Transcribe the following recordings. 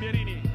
Pierini.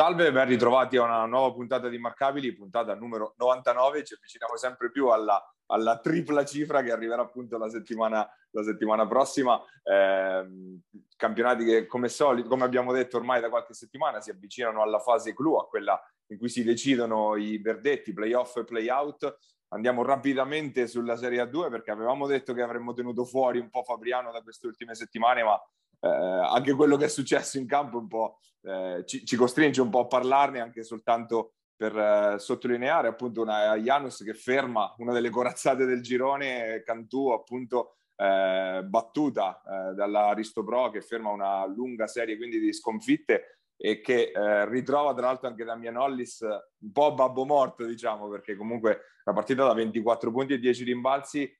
Salve, ben ritrovati a una nuova puntata di Immarcabili, puntata numero 99. Ci avviciniamo sempre più alla, alla tripla cifra che arriverà appunto la settimana, la settimana prossima. Eh, campionati che, come solito, come abbiamo detto ormai da qualche settimana, si avvicinano alla fase clou, a quella in cui si decidono i verdetti, playoff e playout. Andiamo rapidamente sulla Serie A2 perché avevamo detto che avremmo tenuto fuori un po' Fabriano da queste ultime settimane, ma eh, anche quello che è successo in campo un po' eh, ci, ci, costringe un po' a parlarne anche soltanto per eh, sottolineare appunto una Janus che ferma una delle corazzate del girone, Cantù appunto eh, battuta eh, dalla Risto Pro che ferma una lunga serie quindi di sconfitte e che eh, ritrova tra l'altro anche Damian Hollis un po' babbo morto diciamo perché comunque la partita da 24 punti e 10 rimbalzi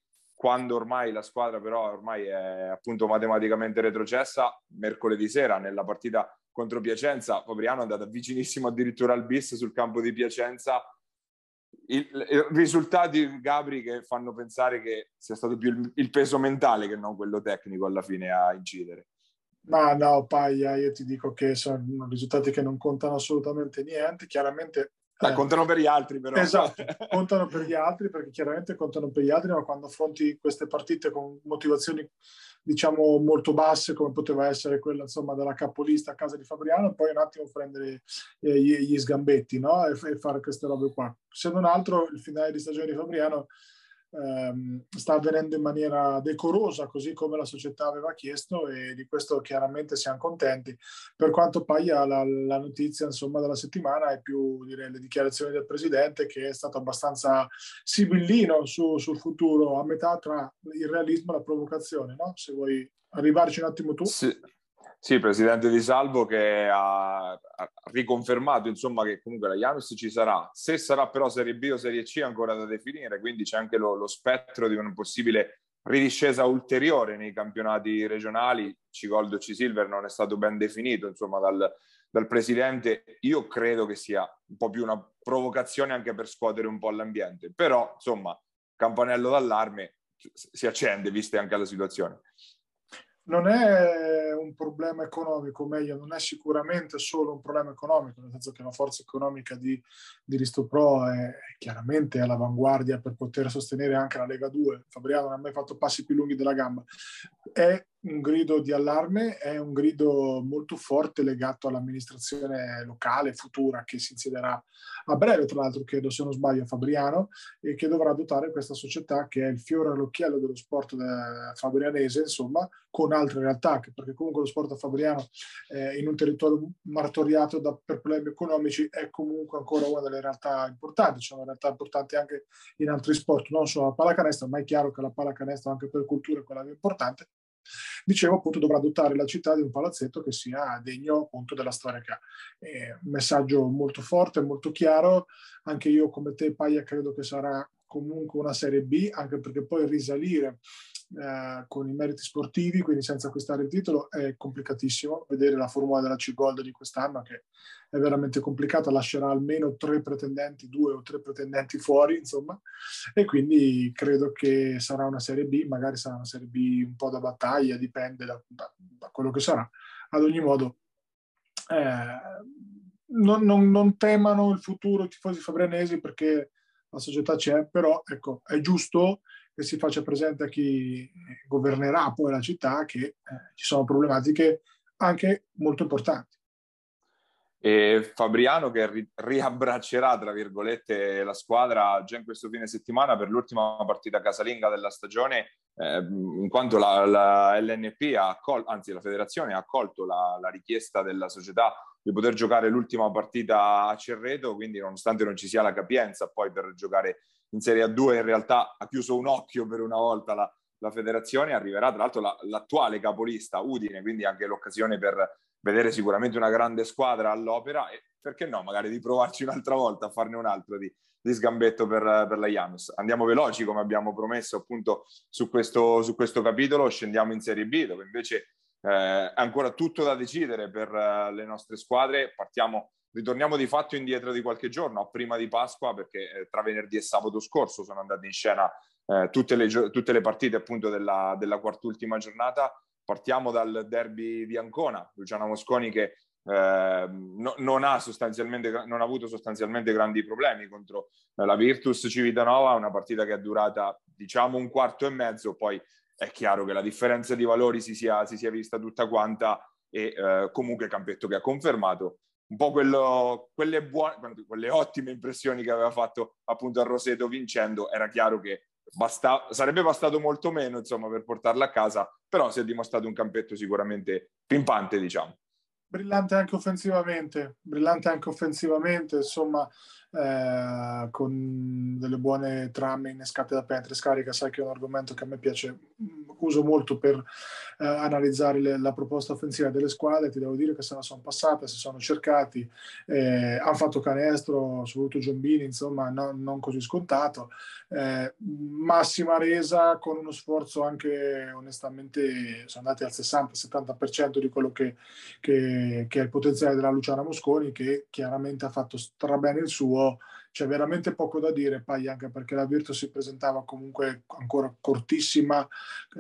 quando ormai la squadra però ormai è appunto matematicamente retrocessa, mercoledì sera nella partita contro Piacenza, Fabriano è andato vicinissimo addirittura al bis sul campo di Piacenza. I risultati Gabri che fanno pensare che sia stato più il, il, peso mentale che non quello tecnico alla fine a incidere. Ma no, Paia, io ti dico che sono risultati che non contano assolutamente niente. Chiaramente eh, contano per gli altri, però. Esatto, contano per gli altri perché chiaramente contano per gli altri, ma quando affronti queste partite con motivazioni diciamo molto basse come poteva essere quella insomma della capolista a casa di Fabriano poi un attimo prendere eh, gli, gli, sgambetti no? e, e, fare queste robe qua se non altro il finale di stagione di Fabriano ehm, sta avvenendo in maniera decorosa, così come la società aveva chiesto e di questo chiaramente siamo contenti. Per quanto paia la, la notizia insomma, della settimana è più direi, le dichiarazioni del Presidente che è stato abbastanza sibillino su, sul futuro, a metà tra il realismo e la provocazione, no? se vuoi arrivarci un attimo tu. Sì. Sì, presidente Di Salvo che ha, riconfermato insomma che comunque la Janus ci sarà. Se sarà però Serie B o Serie C ancora da definire, quindi c'è anche lo, lo spettro di una possibile ridiscesa ulteriore nei campionati regionali. C-Gold o C-Silver non è stato ben definito insomma dal, dal presidente. Io credo che sia un po' più una provocazione anche per scuotere un po' l'ambiente, però insomma campanello d'allarme si accende viste anche la situazione non è un problema economico, meglio, non è sicuramente solo un problema economico, nel senso che la forza economica di, di Risto Pro è chiaramente all'avanguardia per poter sostenere anche la Lega 2. Fabriano non ha mai fatto passi più lunghi della gamba. È un grido di allarme, è un grido molto forte legato all'amministrazione locale futura che si insiederà a breve, tra l'altro credo se non sbaglio a Fabriano, e che dovrà dotare questa società che è il fiore all'occhiello dello sport fabrianese, insomma, con altre realtà, perché comunque lo sport fabriano eh, in un territorio martoriato da, per problemi economici è comunque ancora una delle realtà importanti, ci sono realtà importanti anche in altri sport, non solo la pallacanestro, ma è chiaro che la pallacanestro anche per cultura è quella più importante dicevo appunto dovrà dotare la città di un palazzetto che sia degno appunto della storia che ha. È un messaggio molto forte, molto chiaro, anche io come te Paia credo che sarà comunque una Serie B, anche perché poi risalire eh, con i meriti sportivi, quindi senza acquistare il titolo, è complicatissimo. Vedere la formula della C-Gold di quest'anno, che è veramente complicata, lascerà almeno tre pretendenti, due o tre pretendenti fuori, insomma, e quindi credo che sarà una Serie B, magari sarà una Serie B un po' da battaglia, dipende da, da, da quello che sarà. Ad ogni modo, eh, non, non, non temano il futuro i tifosi fabrianesi perché la società c'è, però ecco, è giusto che si faccia presente a chi governerà poi la città che eh, ci sono problematiche anche molto importanti. E Fabriano che ri- riabbraccerà, tra virgolette, la squadra già in questo fine settimana per l'ultima partita casalinga della stagione, eh, in quanto la, la LNP ha accolto, anzi la federazione ha accolto la, la richiesta della società di poter giocare l'ultima partita a Cerreto, quindi nonostante non ci sia la capienza poi per giocare in Serie A2 in realtà ha chiuso un occhio per una volta la, la federazione, arriverà tra l'altro la, l'attuale capolista Udine, quindi anche l'occasione per vedere sicuramente una grande squadra all'opera e perché no, magari di provarci un'altra volta a farne un altro di, di sgambetto per, per, la Janus. Andiamo veloci come abbiamo promesso appunto su questo, su questo capitolo, scendiamo in Serie B dove invece eh, ancora tutto da decidere per uh, le nostre squadre. Partiamo, ritorniamo di fatto indietro di qualche giorno, prima di Pasqua, perché eh, tra venerdì e sabato scorso sono andate in scena eh, tutte, le, tutte, le, partite appunto della, della quartultima giornata. Partiamo dal derby di Ancona, Luciano Mosconi che eh, no, non, ha non ha avuto sostanzialmente grandi problemi contro la Virtus Civitanova, una partita che è durata diciamo un quarto e mezzo, poi è chiaro che la differenza di valori si sia, si sia vista tutta quanta e eh, comunque Campetto che ha confermato un po' quello, quelle, buone, quelle ottime impressioni che aveva fatto appunto a Roseto vincendo, era chiaro che basta, sarebbe bastato molto meno insomma per portarla a casa, però si è dimostrato un campetto sicuramente pimpante diciamo. Brillante anche offensivamente, brillante anche offensivamente, insomma eh, con delle buone trame innescate da Petri Scarica, sai che è un argomento che a me piace, mm, uso molto per eh, analizzare le, la proposta offensiva delle squadre, ti devo dire che se la sono passata, si sono cercati, eh, hanno fatto canestro, soprattutto Giombini, insomma no, non così scontato, eh, massima resa con uno sforzo anche onestamente, sono andati al 60-70% di quello che, che, che è il potenziale della Luciana Mosconi, che chiaramente ha fatto strabene il suo, c'è veramente poco da dire, poi anche perché la Virtus si presentava comunque ancora cortissima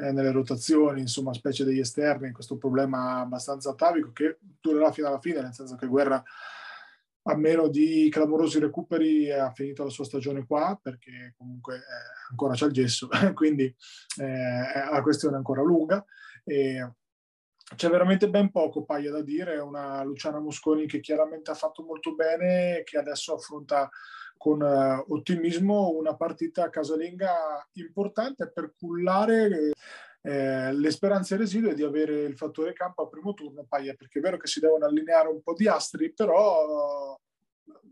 eh, nelle rotazioni, insomma, specie degli esterni, questo problema abbastanza atavico che durerà fino alla fine, nel senso che Guerra a meno di clamorosi recuperi ha finito la sua stagione qua perché comunque eh, ancora c'è il gesso, quindi eh, la questione è ancora lunga. E, c'è veramente ben poco paia da dire, una Luciana Mosconi che chiaramente ha fatto molto bene, che adesso affronta con uh, ottimismo una partita casalinga importante per cullare eh, le speranze residue di avere il fattore campo a primo turno, paia, perché è vero che si devono allineare un po' di astri, però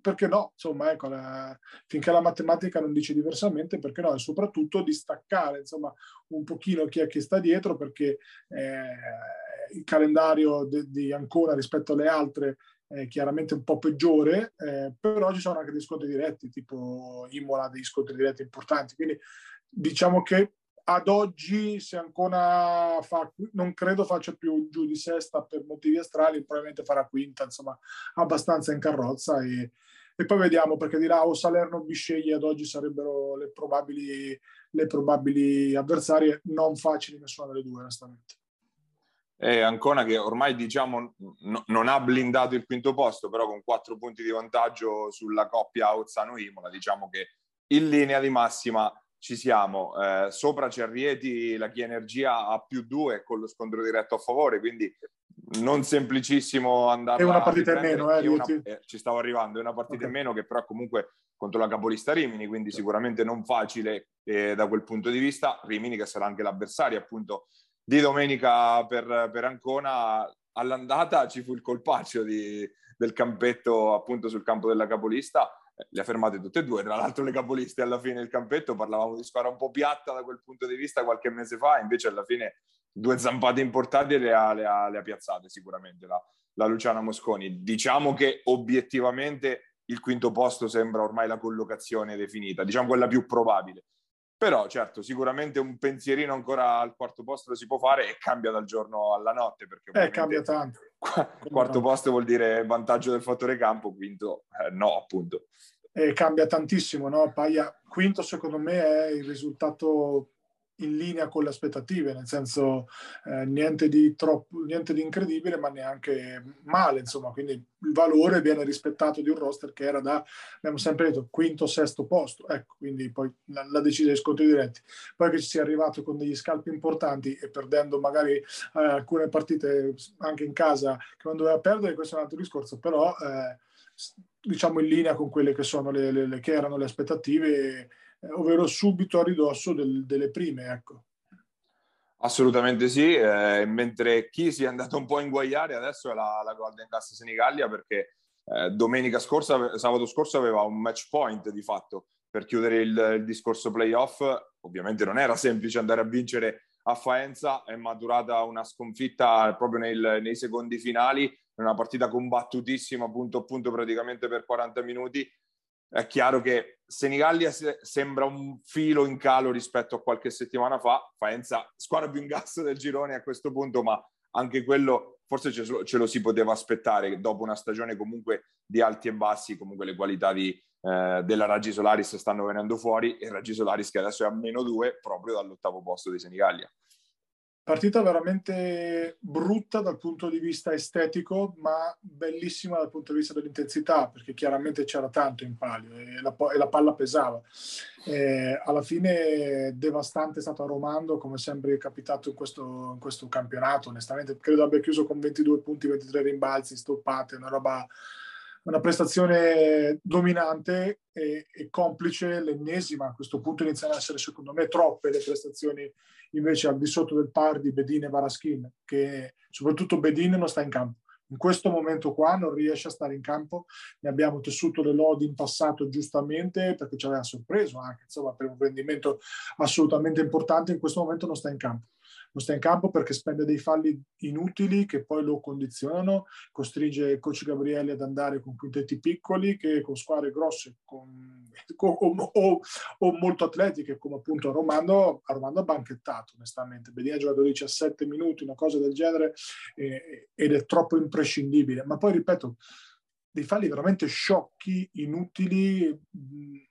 perché no? Insomma, ecco, la, finché la matematica non dice diversamente, perché no? E soprattutto distaccare, insomma, un pochino chi è che sta dietro, perché eh, il calendario de, di Ancona rispetto alle altre è chiaramente un po' peggiore, eh, però ci sono anche dei scontri diretti, tipo Imola, dei scontri diretti importanti. Quindi diciamo che ad oggi se Ancona fa, non credo faccia più giù di sesta per motivi astrali, probabilmente farà quinta, insomma, abbastanza in carrozza e, e poi vediamo perché dirà o Salerno o Bisceglie ad oggi sarebbero le probabili, le probabili avversarie, non facili nessuna delle due onestamente. E Ancona che ormai diciamo no, non ha blindato il quinto posto, però con quattro punti di vantaggio sulla coppia Ozzano-Imola, diciamo che in linea di massima ci siamo. Eh, sopra c'è Rieti, la Chi Energia a più due con lo scontro diretto a favore, quindi non semplicissimo andare a... È una partita in meno, eh, una, eh, ci stavo arrivando, è una partita okay. in meno che però comunque contro la capolista Rimini, quindi sicuramente non facile eh, da quel punto di vista. Rimini che sarà anche l'avversario appunto di domenica per, per Ancona all'andata ci fu il colpaccio di, del campetto appunto sul campo della capolista. Le ha fermate tutte e due tra l'altro le capoliste alla fine del campetto parlavamo di squadra un po' piatta da quel punto di vista qualche mese fa invece alla fine due zampate importanti le ha, le ha, le ha piazzate sicuramente la, la Luciana Mosconi. Diciamo che obiettivamente il quinto posto sembra ormai la collocazione definita diciamo quella più probabile però certo, sicuramente un pensierino ancora al quarto posto lo si può fare e cambia dal giorno alla notte. Perché eh, cambia tanto. quarto posto vuol dire vantaggio del fattore campo, quinto eh, no, appunto. E cambia tantissimo, no? Paia, quinto secondo me è il risultato in linea con le aspettative, nel senso eh, niente, di troppo, niente di incredibile, ma neanche male, insomma, quindi il valore viene rispettato di un roster che era da, abbiamo sempre detto, quinto, sesto posto, ecco, quindi poi la, la decisione dei scontri diretti. Poi che ci sia arrivato con degli scalpi importanti e perdendo magari eh, alcune partite anche in casa che non doveva perdere, questo è un altro discorso, però eh, diciamo in linea con quelle che, sono le, le, le che erano le aspettative eh, ovvero subito a ridosso del, delle prime. Ecco. Assolutamente sì, eh, mentre chi si è andato un po' a inguagliare adesso è la, la Golden Gas Senigallia perché eh, domenica scorsa, sabato scorso aveva un match point di fatto per chiudere il, il, discorso playoff. Ovviamente non era semplice andare a vincere a Faenza, è maturata una sconfitta proprio nel, nei secondi finali, una partita combattutissima punto a punto praticamente per 40 minuti è chiaro che Senigallia sembra un filo in calo rispetto a qualche settimana fa. Faenza, squadra più in gas del girone a questo punto, ma anche quello forse ce lo, si poteva aspettare dopo una stagione comunque di alti e bassi, comunque le qualità di, eh, della Raggi Solaris stanno venendo fuori e Raggi Solaris che adesso è a meno due proprio dall'ottavo posto di Senigallia. Partita veramente brutta dal punto di vista estetico, ma bellissima dal punto di vista dell'intensità, perché chiaramente c'era tanto in palio e la, e la palla pesava. Eh, alla fine devastante è stato a Romando, come sempre è capitato in questo, in questo campionato. Onestamente credo abbia chiuso con 22 punti, 23 rimbalzi, stoppate, una roba una prestazione dominante e, e, complice, l'ennesima. A questo punto iniziano ad essere, secondo me, troppe le prestazioni invece al di sotto del par di Bedin e Varaschin, che soprattutto Bedin non sta in campo. In questo momento qua non riesce a stare in campo, ne abbiamo tessuto le lodi in passato giustamente perché ci aveva sorpreso anche insomma, per un rendimento assolutamente importante, in questo momento non sta in campo non sta in campo perché spende dei falli inutili che poi lo condizionano, costringe il coach Gabriele ad andare con quintetti piccoli che con squadre grosse con, o, o, o, molto atletiche come appunto a Romando, a Romando ha banchettato onestamente, Bedini ha giocato 17 minuti, una cosa del genere eh, ed è troppo imprescindibile, ma poi ripeto, dei falli veramente sciocchi, inutili, mh,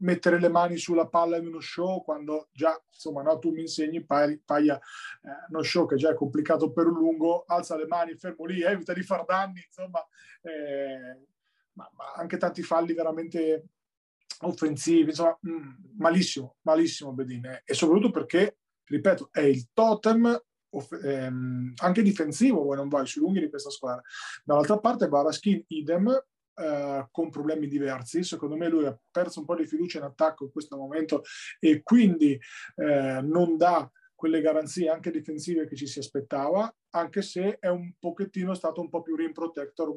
mettere le mani sulla palla in uno show quando già, insomma, no, tu mi insegni, Paglia, eh, uno show che già è complicato per un lungo, alza le mani, fermo lì, evita di far danni, insomma, eh, ma, ma, anche tanti falli veramente offensivi, insomma, mh, mm, malissimo, malissimo Bedine, e soprattutto perché, ripeto, è il totem Off- ehm, anche difensivo, vuoi non vai sui lunghi di questa squadra. Dall'altra parte, Baraskin idem, eh, con problemi diversi. Secondo me lui ha perso un po' di fiducia in attacco in questo momento e quindi eh, non dà quelle garanzie anche difensive che ci si aspettava, anche se è un pochettino stato un po' più rim protector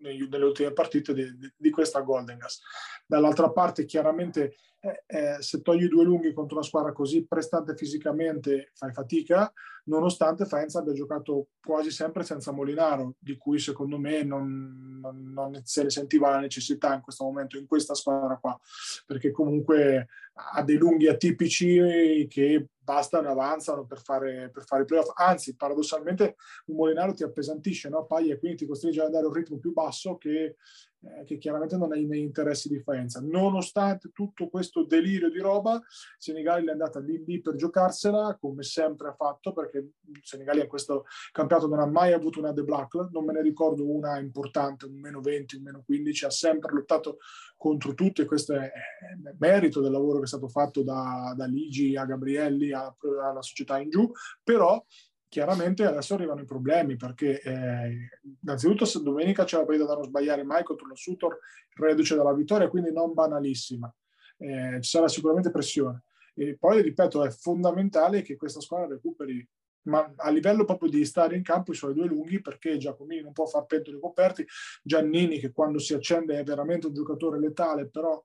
nelle ultime partite di, di, questa Golden Gas. Dall'altra parte, chiaramente, eh, eh, se togli due lunghi contro una squadra così prestante fisicamente, fai fatica, nonostante Faenza abbia giocato quasi sempre senza Molinaro, di cui secondo me non, non, non, se ne sentiva la necessità in questo momento, in questa squadra qua, perché comunque ha dei lunghi atipici che bastano, avanzano per fare, per fare i playoff. Anzi, paradossalmente un Molinaro ti appesantisce, no? Paglia quindi ti costringe ad andare a un ritmo più basso che eh, che chiaramente non è nei interessi di Faenza. Nonostante tutto questo delirio di roba, Senigallia è andata lì lì per giocarsela, come sempre ha fatto, perché Senigallia in questo campionato non ha mai avuto una debacle, non me ne ricordo una importante, un meno 20, un meno 15, ha sempre lottato contro tutti e questo è, merito del lavoro che è stato fatto da, da Ligi a Gabrielli, alla società in giù, però chiaramente adesso arrivano i problemi perché eh, innanzitutto se domenica c'è la partita da non sbagliare mai contro lo Sutor reduce dalla vittoria quindi non banalissima. Eh, ci sarà sicuramente pressione. E poi ripeto è fondamentale che questa squadra recuperi ma a livello proprio di stare in campo i suoi due lunghi perché Giacomini non può far pentoli coperti. Giannini che quando si accende è veramente un giocatore letale però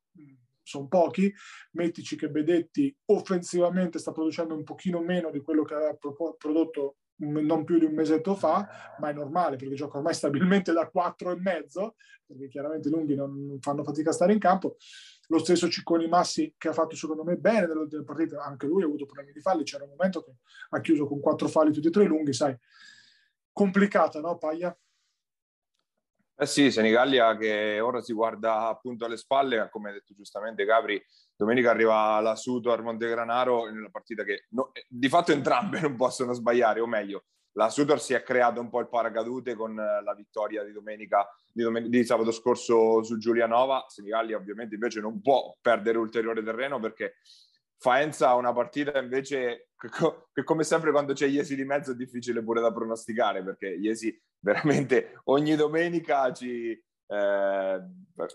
sono pochi, mettici che Bedetti offensivamente sta producendo un pochino meno di quello che aveva prodotto non più di un mesetto fa, ma è normale perché gioca ormai stabilmente da quattro e mezzo, perché chiaramente i lunghi non fanno fatica a stare in campo. Lo stesso Cicconi Massi che ha fatto secondo me bene nelle ultime partite, anche lui ha avuto problemi di falli, c'era un momento che ha chiuso con quattro falli tutti e tre lunghi, sai, complicata, no Paglia? Eh sì, Senigallia che ora si guarda appunto alle spalle, come hai detto giustamente Capri, domenica arriva la Sutor Montegranaro in una partita che no, di fatto entrambe non possono sbagliare, o meglio, la Sutor si è creata un po' il paracadute con la vittoria di domenica, di, domen- di sabato scorso su Giulianova, Senigallia ovviamente invece non può perdere ulteriore terreno perché Faenza ha una partita invece che, che, come sempre quando c'è Iesi di mezzo è difficile pure da pronosticare perché Iesi veramente ogni domenica ci, eh,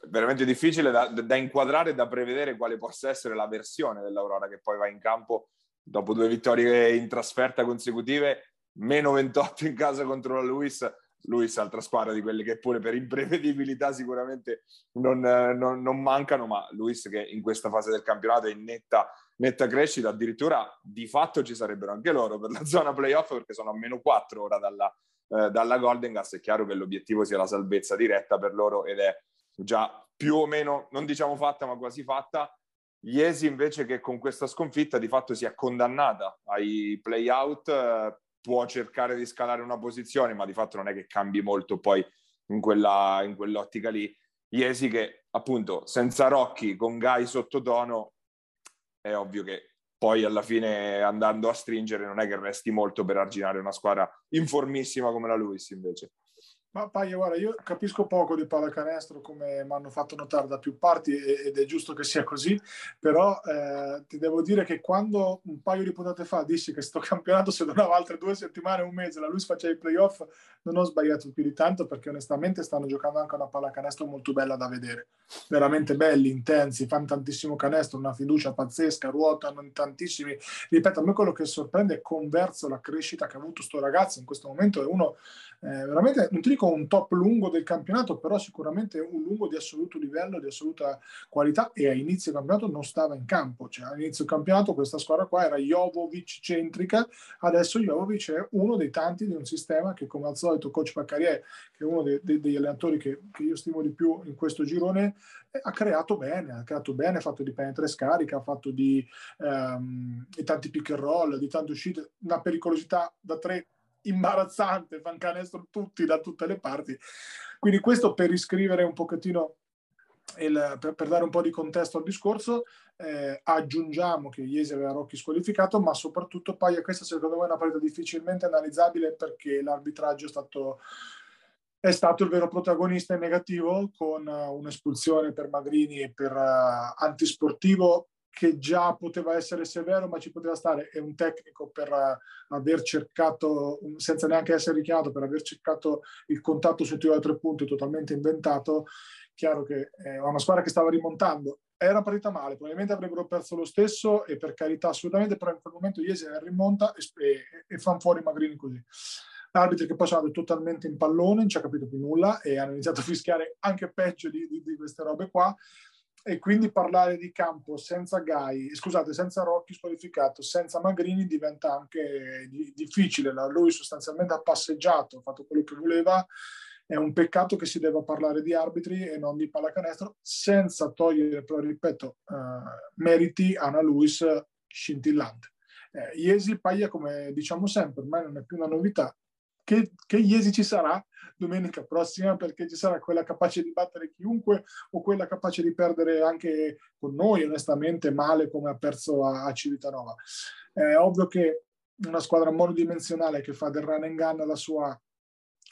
veramente difficile da, da, inquadrare e da prevedere quale possa essere la versione dell'Aurora che poi va in campo dopo due vittorie in trasferta consecutive, meno 28 in casa contro la Luis. Luis, altra squadra di quelle che pure per imprevedibilità sicuramente non, non, non mancano, ma Luis che in questa fase del campionato è in netta netta crescita, addirittura di fatto ci sarebbero anche loro per la zona playoff perché sono a meno 4 ora dalla, eh, dalla Golden Gas. È chiaro che l'obiettivo sia la salvezza diretta per loro ed è già più o meno, non diciamo fatta, ma quasi fatta. Iesi invece che con questa sconfitta di fatto si è condannata ai play-out eh, può cercare di scalare una posizione, ma di fatto non è che cambi molto poi in, quella, in quell'ottica lì. Iesi che appunto senza Rocchi con Gai sottotono è ovvio che poi alla fine andando a stringere non è che resti molto per arginare una squadra informissima come la Luis invece. Ma Paia, guarda, io capisco poco di pallacanestro come mi hanno fatto notare da più parti ed è giusto che sia così, però eh, ti devo dire che quando un paio di puntate fa dissi che sto campionato se durava altre due settimane, un mese, la Luis faceva i playoff, non ho sbagliato più di tanto perché onestamente stanno giocando anche una pallacanestro molto bella da vedere, veramente belli, intensi, fanno tantissimo canestro, una fiducia pazzesca, ruotano in tantissimi. Ripeto, a me quello che sorprende è converso la crescita che ha avuto sto ragazzo in questo momento, è uno eh, veramente, non ti un top lungo del campionato, però sicuramente un lungo di assoluto livello, di assoluta qualità e a inizio campionato non stava in campo, cioè a inizio campionato questa squadra qua era Jovovic centrica, adesso Jovovic è uno dei tanti di un sistema che come al solito coach Pacarier, che è uno dei, dei, degli allenatori che, che, io stimo di più in questo girone, eh, ha creato bene, ha creato bene, ha fatto di penetra e scarica, ha fatto di, um, di tanti pick and roll, di tante uscite, una pericolosità da tre imbarazzante, fan canestro tutti da tutte le parti. Quindi questo per riscrivere un pochettino, il, per, per, dare un po' di contesto al discorso, eh, aggiungiamo che Iesi aveva Rocchi squalificato, ma soprattutto poi questa secondo me è una partita difficilmente analizzabile perché l'arbitraggio è stato è stato il vero protagonista in negativo con uh, un'espulsione per Magrini e per uh, antisportivo che già poteva essere severo, ma ci poteva stare, è un tecnico per uh, aver cercato, senza neanche essere richiamato, per aver cercato il contatto sul tiro da tre punti totalmente inventato. Chiaro che è una squadra che stava rimontando, era partita male, probabilmente avrebbero perso lo stesso e per carità assolutamente, però in quel momento Iesi rimonta e, e, e fanno fuori Magrini così. Arbitri che poi sono andati totalmente in pallone, non ci ha capito più nulla e hanno iniziato a fischiare anche peggio di, di, di queste robe qua e quindi parlare di campo senza Gai, scusate, senza Rocchi squalificato, senza Magrini diventa anche difficile. Lui sostanzialmente ha passeggiato, ha fatto quello che voleva. È un peccato che si debba parlare di arbitri e non di pallacanestro, senza togliere, però ripeto, uh, meriti a Ana Luis scintillante. Eh, Iesi Paglia, come diciamo sempre, ormai non è più una novità, che, che Iesi ci sarà domenica prossima perché ci sarà quella capace di battere chiunque o quella capace di perdere anche con noi onestamente male come ha perso a, a Civitanova. È ovvio che una squadra monodimensionale che fa del run and gun la sua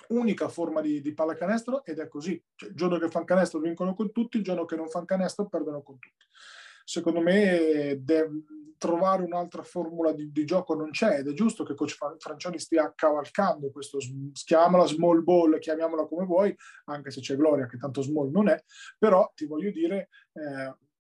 unica forma di, di pallacanestro ed è così. Cioè, il giorno che fanno canestro vincono con tutti, il giorno che non fanno canestro perdono con tutti. Secondo me trovare un'altra formula di, di, gioco non c'è ed è giusto che coach Francioni stia cavalcando questo, chiamiamola small ball, chiamiamola come vuoi, anche se c'è Gloria che tanto small non è, però ti voglio dire... Eh,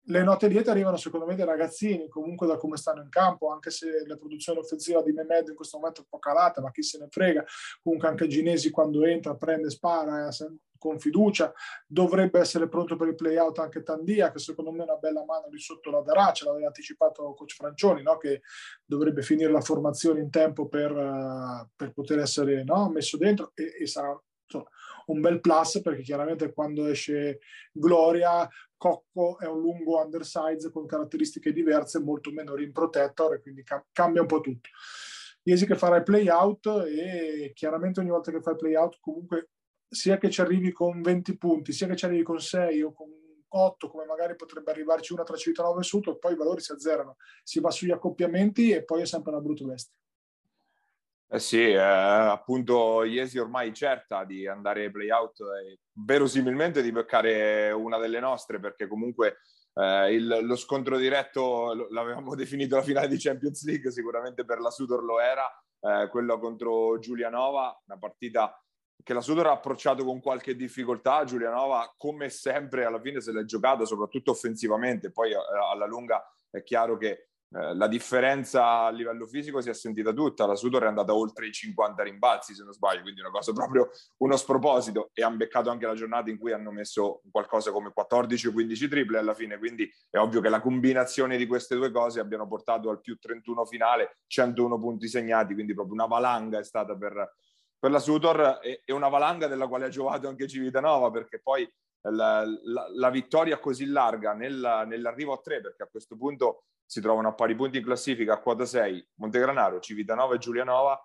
le note liete arrivano secondo me dai ragazzini, comunque da come stanno in campo, anche se la produzione offensiva di Mehmed in questo momento è un po' calata, ma chi se ne frega, comunque anche Ginesi quando entra, prende, spara, eh, con fiducia, dovrebbe essere pronto per il play-out anche Tandia, che secondo me è una bella mano lì sotto la darà, ce l'aveva anticipato coach Francioni, no? che dovrebbe finire la formazione in tempo per, uh, per poter essere no? messo dentro e, e sarà insomma, un bel plus perché chiaramente quando esce Gloria, Cocco è un lungo undersize con caratteristiche diverse, molto meno rim protector e quindi cam- cambia un po' tutto. Iesi che farà il play out e chiaramente ogni volta che fai il play out comunque sia che ci arrivi con 20 punti, sia che ci arrivi con 6 o con 8, come magari potrebbe arrivarci una tra Civitanova e Sud, poi i valori si azzerano. Si va sugli accoppiamenti e poi è sempre una brutta bestia. Eh sì, eh, appunto Iesi ormai certa di andare ai playout e verosimilmente di beccare una delle nostre perché comunque eh, il, lo scontro diretto l'avevamo definito la finale di Champions League, sicuramente per la Sudor lo era, eh, quello contro Giulianova, una partita che la Sudor ha approcciato con qualche difficoltà, Giulianova come sempre alla fine se l'è giocata soprattutto offensivamente, poi eh, alla lunga è chiaro che eh, la differenza a livello fisico si è sentita tutta, la Sudor è andata oltre i 50 rimbalzi se non sbaglio, quindi una cosa proprio uno sproposito. E hanno beccato anche la giornata in cui hanno messo qualcosa come 14 o 15 triple alla fine, quindi è ovvio che la combinazione di queste due cose abbiano portato al più 31 finale, 101 punti segnati, quindi proprio una valanga è stata per, per la Sutor e, una valanga della quale ha giovato anche Civitanova perché poi la, la, la vittoria così larga nel, nell'arrivo a tre perché a questo punto si trovano a pari punti in classifica a quota 6 Montegranaro, Civitanova e Giulianova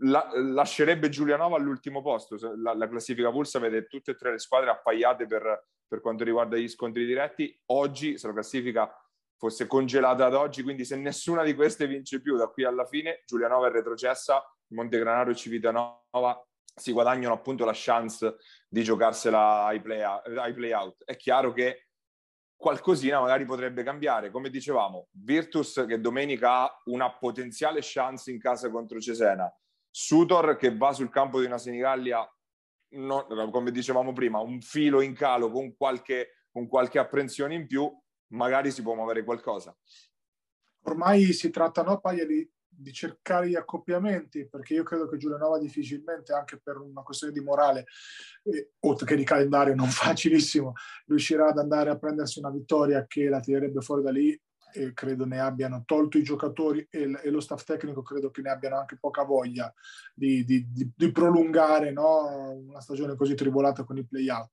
la, lascerebbe Giulianova all'ultimo posto. La, la, classifica Pulsa vede tutte e tre le squadre appaiate per, per quanto riguarda gli scontri diretti. Oggi, se la classifica fosse congelata ad oggi, quindi se nessuna di queste vince più da qui alla fine, Giulianova è retrocessa, Montegranaro e Civitanova si guadagnano appunto la chance di giocarsela ai play, ai play out. È chiaro che qualcosina magari potrebbe cambiare. Come dicevamo, Virtus che domenica ha una potenziale chance in casa contro Cesena, Sutor che va sul campo di una Senigallia, no, come dicevamo prima, un filo in calo con qualche, con qualche apprensione in più, magari si può muovere qualcosa. Ormai si tratta no, Paglia, di, di, cercare gli accoppiamenti, perché io credo che Giulianova difficilmente, anche per una questione di morale, eh, oltre che di calendario non facilissimo, riuscirà ad andare a prendersi una vittoria che la tirerebbe fuori da lì e credo ne abbiano tolto i giocatori e, e, lo staff tecnico credo che ne abbiano anche poca voglia di, di, di, di prolungare no? una stagione così tribolata con i play-out.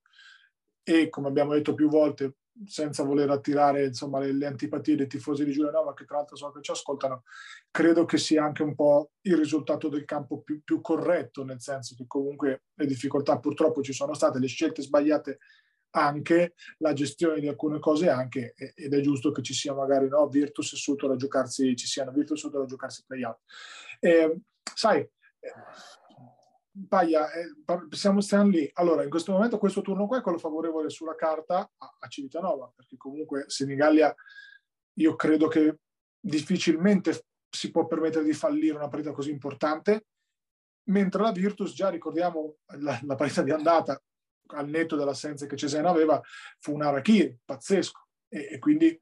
E come abbiamo detto più volte, senza voler attirare insomma, le, le, antipatie dei tifosi di Giulianova, che tra l'altro so che ci ascoltano, credo che sia anche un po' il risultato del campo più, più corretto, nel senso che comunque le difficoltà purtroppo ci sono state, le scelte sbagliate anche, la gestione di alcune cose anche, ed è giusto che ci sia magari no, Virtus e Sutor a giocarsi, ci siano Virtus e Sutor a giocarsi play-out. Eh, sai, Paglia, eh, siamo, stiamo lì. Allora, in questo momento questo turno qua è quello favorevole sulla carta a, a Civitanova, perché comunque Senigallia io credo che difficilmente si può permettere di fallire una partita così importante, mentre la Virtus, già ricordiamo la, la partita di andata, al netto dell'assenza che Cesena aveva, fu un Arachiri pazzesco. E, e quindi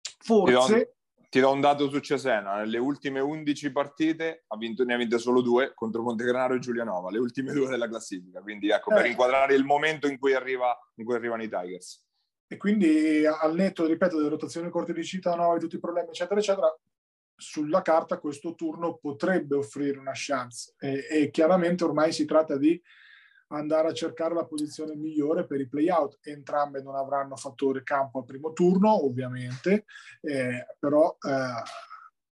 forse ti do un dato su Cesena, nelle ultime 11 partite ha vinto, ne ha vinte solo due contro Montegranaro e Giulianova, le ultime due della classifica, quindi ecco, eh. per inquadrare il momento in cui, arriva, in cui arrivano i Tigers. E quindi al netto, ripeto, delle rotazioni corte di città, tutti i problemi, eccetera, eccetera, sulla carta questo turno potrebbe offrire una chance e, e chiaramente ormai si tratta di andare a cercare la posizione migliore per i playout. Entrambe non avranno fattore campo al primo turno, ovviamente, eh, però eh,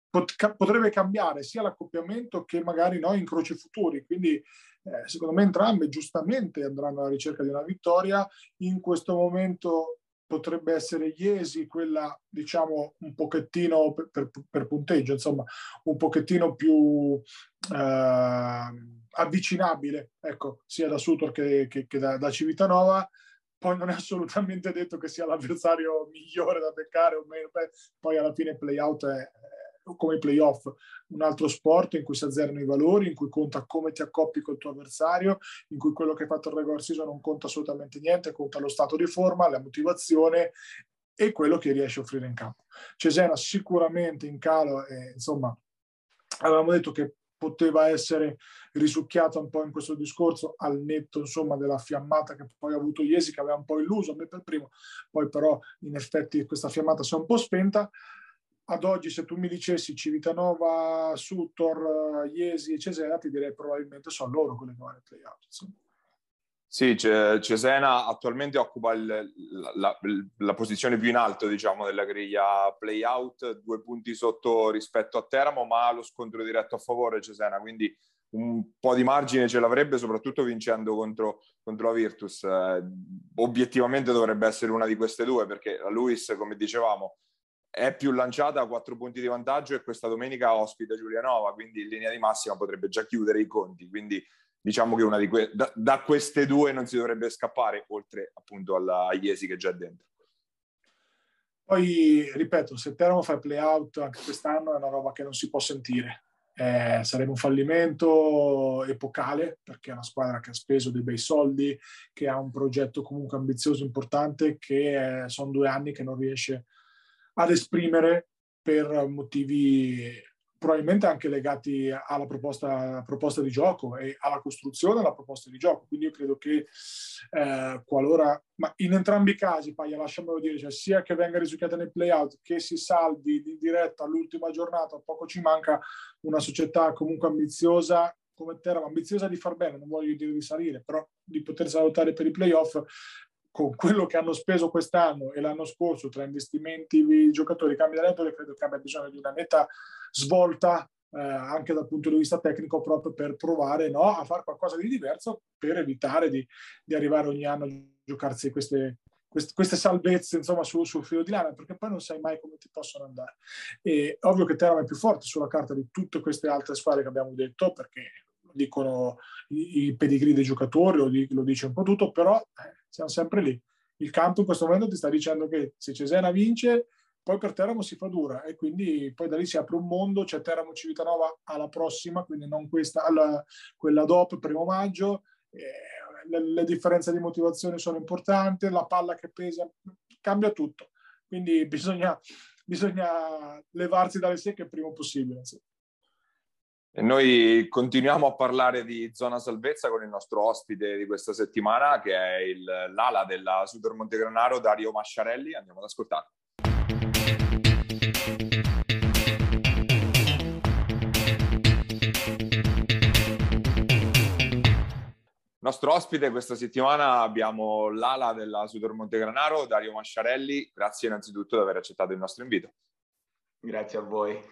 pot- potrebbe cambiare sia l'accoppiamento che magari no, incroci futuri. Quindi, eh, secondo me, entrambe giustamente andranno alla ricerca di una vittoria. In questo momento potrebbe essere Iesi quella diciamo un pochettino per, per, per punteggio insomma un pochettino più eh, avvicinabile, ecco, sia da Sutor che, che, che da, da, Civitanova. Poi non è assolutamente detto che sia l'avversario migliore da beccare o meno. Beh, poi alla fine il playout è, come i playoff, un altro sport in cui si azzerano i valori, in cui conta come ti accoppi col tuo avversario, in cui quello che hai fatto il regular season non conta assolutamente niente, conta lo stato di forma, la motivazione e quello che riesci a offrire in campo. Cesena sicuramente in calo, e, insomma, avevamo detto che poteva essere risucchiata un po' in questo discorso al netto insomma della fiammata che poi ha avuto Iesi che aveva un po' illuso me per primo poi però in effetti questa fiammata si è un po' spenta ad oggi se tu mi dicessi Civitanova, Sutor, Iesi e Cesena ti direi probabilmente sono loro quelli che vanno ai playout insomma. Sì, Cesena attualmente occupa il, la, la, la, posizione più in alto, diciamo, della griglia play-out, due punti sotto rispetto a Teramo, ma ha lo scontro diretto a favore Cesena, quindi un po' di margine ce l'avrebbe, soprattutto vincendo contro, contro la Virtus. Eh, obiettivamente dovrebbe essere una di queste due, perché la Luis, come dicevamo, è più lanciata a quattro punti di vantaggio e questa domenica ospita Giulianova, quindi in linea di massima potrebbe già chiudere i conti, quindi diciamo che una di que- da, da, queste due non si dovrebbe scappare, oltre appunto alla, agli esi che è già dentro. Poi, ripeto, se Teramo fa il play-out anche quest'anno è una roba che non si può sentire. Eh, sarebbe un fallimento epocale perché è una squadra che ha speso dei bei soldi, che ha un progetto comunque ambizioso, importante, che eh, sono due anni che non riesce ad esprimere per motivi probabilmente anche legati alla proposta, proposta, di gioco e alla costruzione della proposta di gioco. Quindi io credo che eh, qualora, ma in entrambi i casi, Paglia, lasciamelo dire, cioè sia che venga risucchiata nei playout che si salvi di diretta all'ultima giornata, poco ci manca una società comunque ambiziosa come Terra, ambiziosa di far bene, non voglio dire di salire, però di poter salutare per i playoff con quello che hanno speso quest'anno e l'anno scorso tra investimenti, giocatori, cambi di allenatore, credo che abbia bisogno di una netta svolta eh, anche dal punto di vista tecnico proprio per provare no, a fare qualcosa di diverso per evitare di, di arrivare ogni anno a giocarsi queste, queste, queste salvezze insomma sul, sul filo di lana perché poi non sai mai come ti possono andare. E ovvio che Teramo è più forte sulla carta di tutte queste altre squadre che abbiamo detto perché dicono i, i pedigree dei giocatori lo, di, lo dice un po' tutto però eh, siamo sempre lì il campo in questo momento ti sta dicendo che se Cesena vince poi per Teramo si fa dura e quindi poi da lì si apre un mondo, c'è Teramo Civitanova alla prossima, quindi non questa, alla, quella dopo, primo maggio, eh, le, le, differenze di motivazione sono importanti, la palla che pesa, cambia tutto, quindi bisogna, bisogna levarsi dalle secche il primo possibile. Sì. E noi continuiamo a parlare di zona salvezza con il nostro ospite di questa settimana, che è il, l'ala della Super Montegranaro, Dario Masciarelli. Andiamo ad ascoltare. Nostro ospite questa settimana abbiamo l'ala della Sudor Montegranaro, Dario Masciarelli. Grazie innanzitutto di aver accettato il nostro invito. Grazie a voi.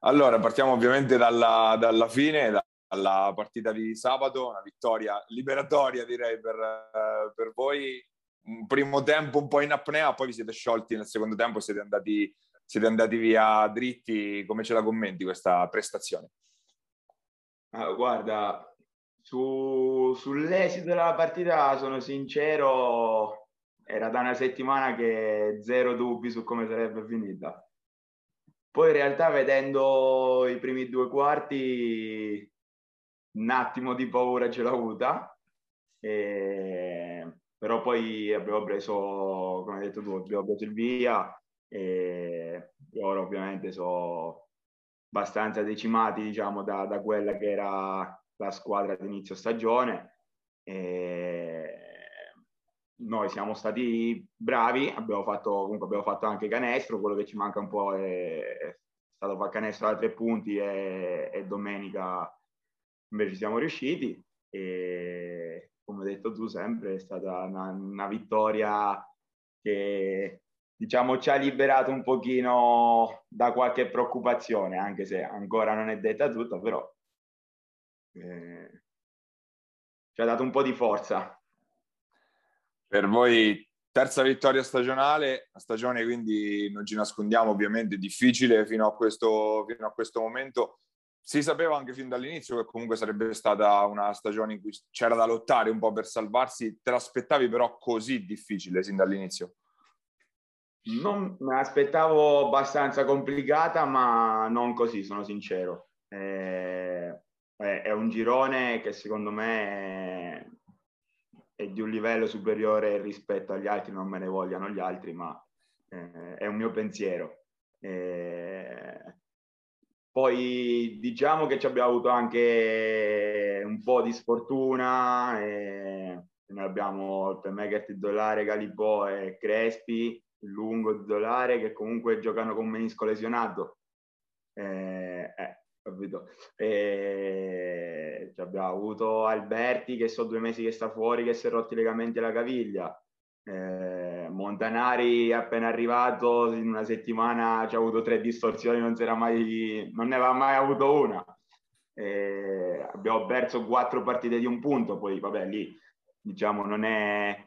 Allora, partiamo ovviamente dalla, dalla fine, dalla partita di sabato, una vittoria liberatoria direi per, per voi. Un primo tempo un po' in apnea, poi vi siete sciolti nel secondo tempo, siete andati, siete andati via dritti. Come ce la commenti questa prestazione? Ah, guarda, su, sull'esito della partita sono sincero, era da una settimana che zero dubbi su come sarebbe finita. Poi in realtà vedendo i primi due quarti un attimo di paura ce l'ho avuta, e... però poi abbiamo preso, come hai detto tu, abbiamo preso il via e ora ovviamente sono abbastanza decimati diciamo da, da quella che era la squadra di inizio stagione. E noi siamo stati bravi, abbiamo fatto, comunque abbiamo fatto anche canestro, quello che ci manca un po' è, è stato fare canestro da tre punti e, e domenica invece siamo riusciti e come hai detto tu sempre è stata una, una vittoria che diciamo ci ha liberato un pochino da qualche preoccupazione anche se ancora non è detta tutta però eh, ci ha dato un po' di forza. Per voi terza vittoria stagionale, la stagione quindi non ci nascondiamo ovviamente difficile fino a questo, fino a questo momento. Si sapeva anche fin dall'inizio che comunque sarebbe stata una stagione in cui c'era da lottare un po' per salvarsi. Te l'aspettavi però così difficile sin dall'inizio? Non me l'aspettavo abbastanza complicata, ma non così, sono sincero. Eh, è un girone che secondo me è di un livello superiore rispetto agli altri, non me ne vogliano gli altri, ma eh, è un mio pensiero. Eh, poi diciamo che ci abbiamo avuto anche un po' di sfortuna, eh, noi abbiamo il playmaker titolare Galipò e Crespi, il lungo titolare che comunque giocano con menisco lesionato. Eh, eh, capito? E abbiamo avuto Alberti che sono due mesi che sta fuori, che si è rotti i legamenti alla caviglia. Eh, Montanari appena arrivato in una settimana ci ha avuto tre distorsioni, non, mai, non ne aveva mai avuto una. Eh, abbiamo perso quattro partite di un punto, poi vabbè lì diciamo non è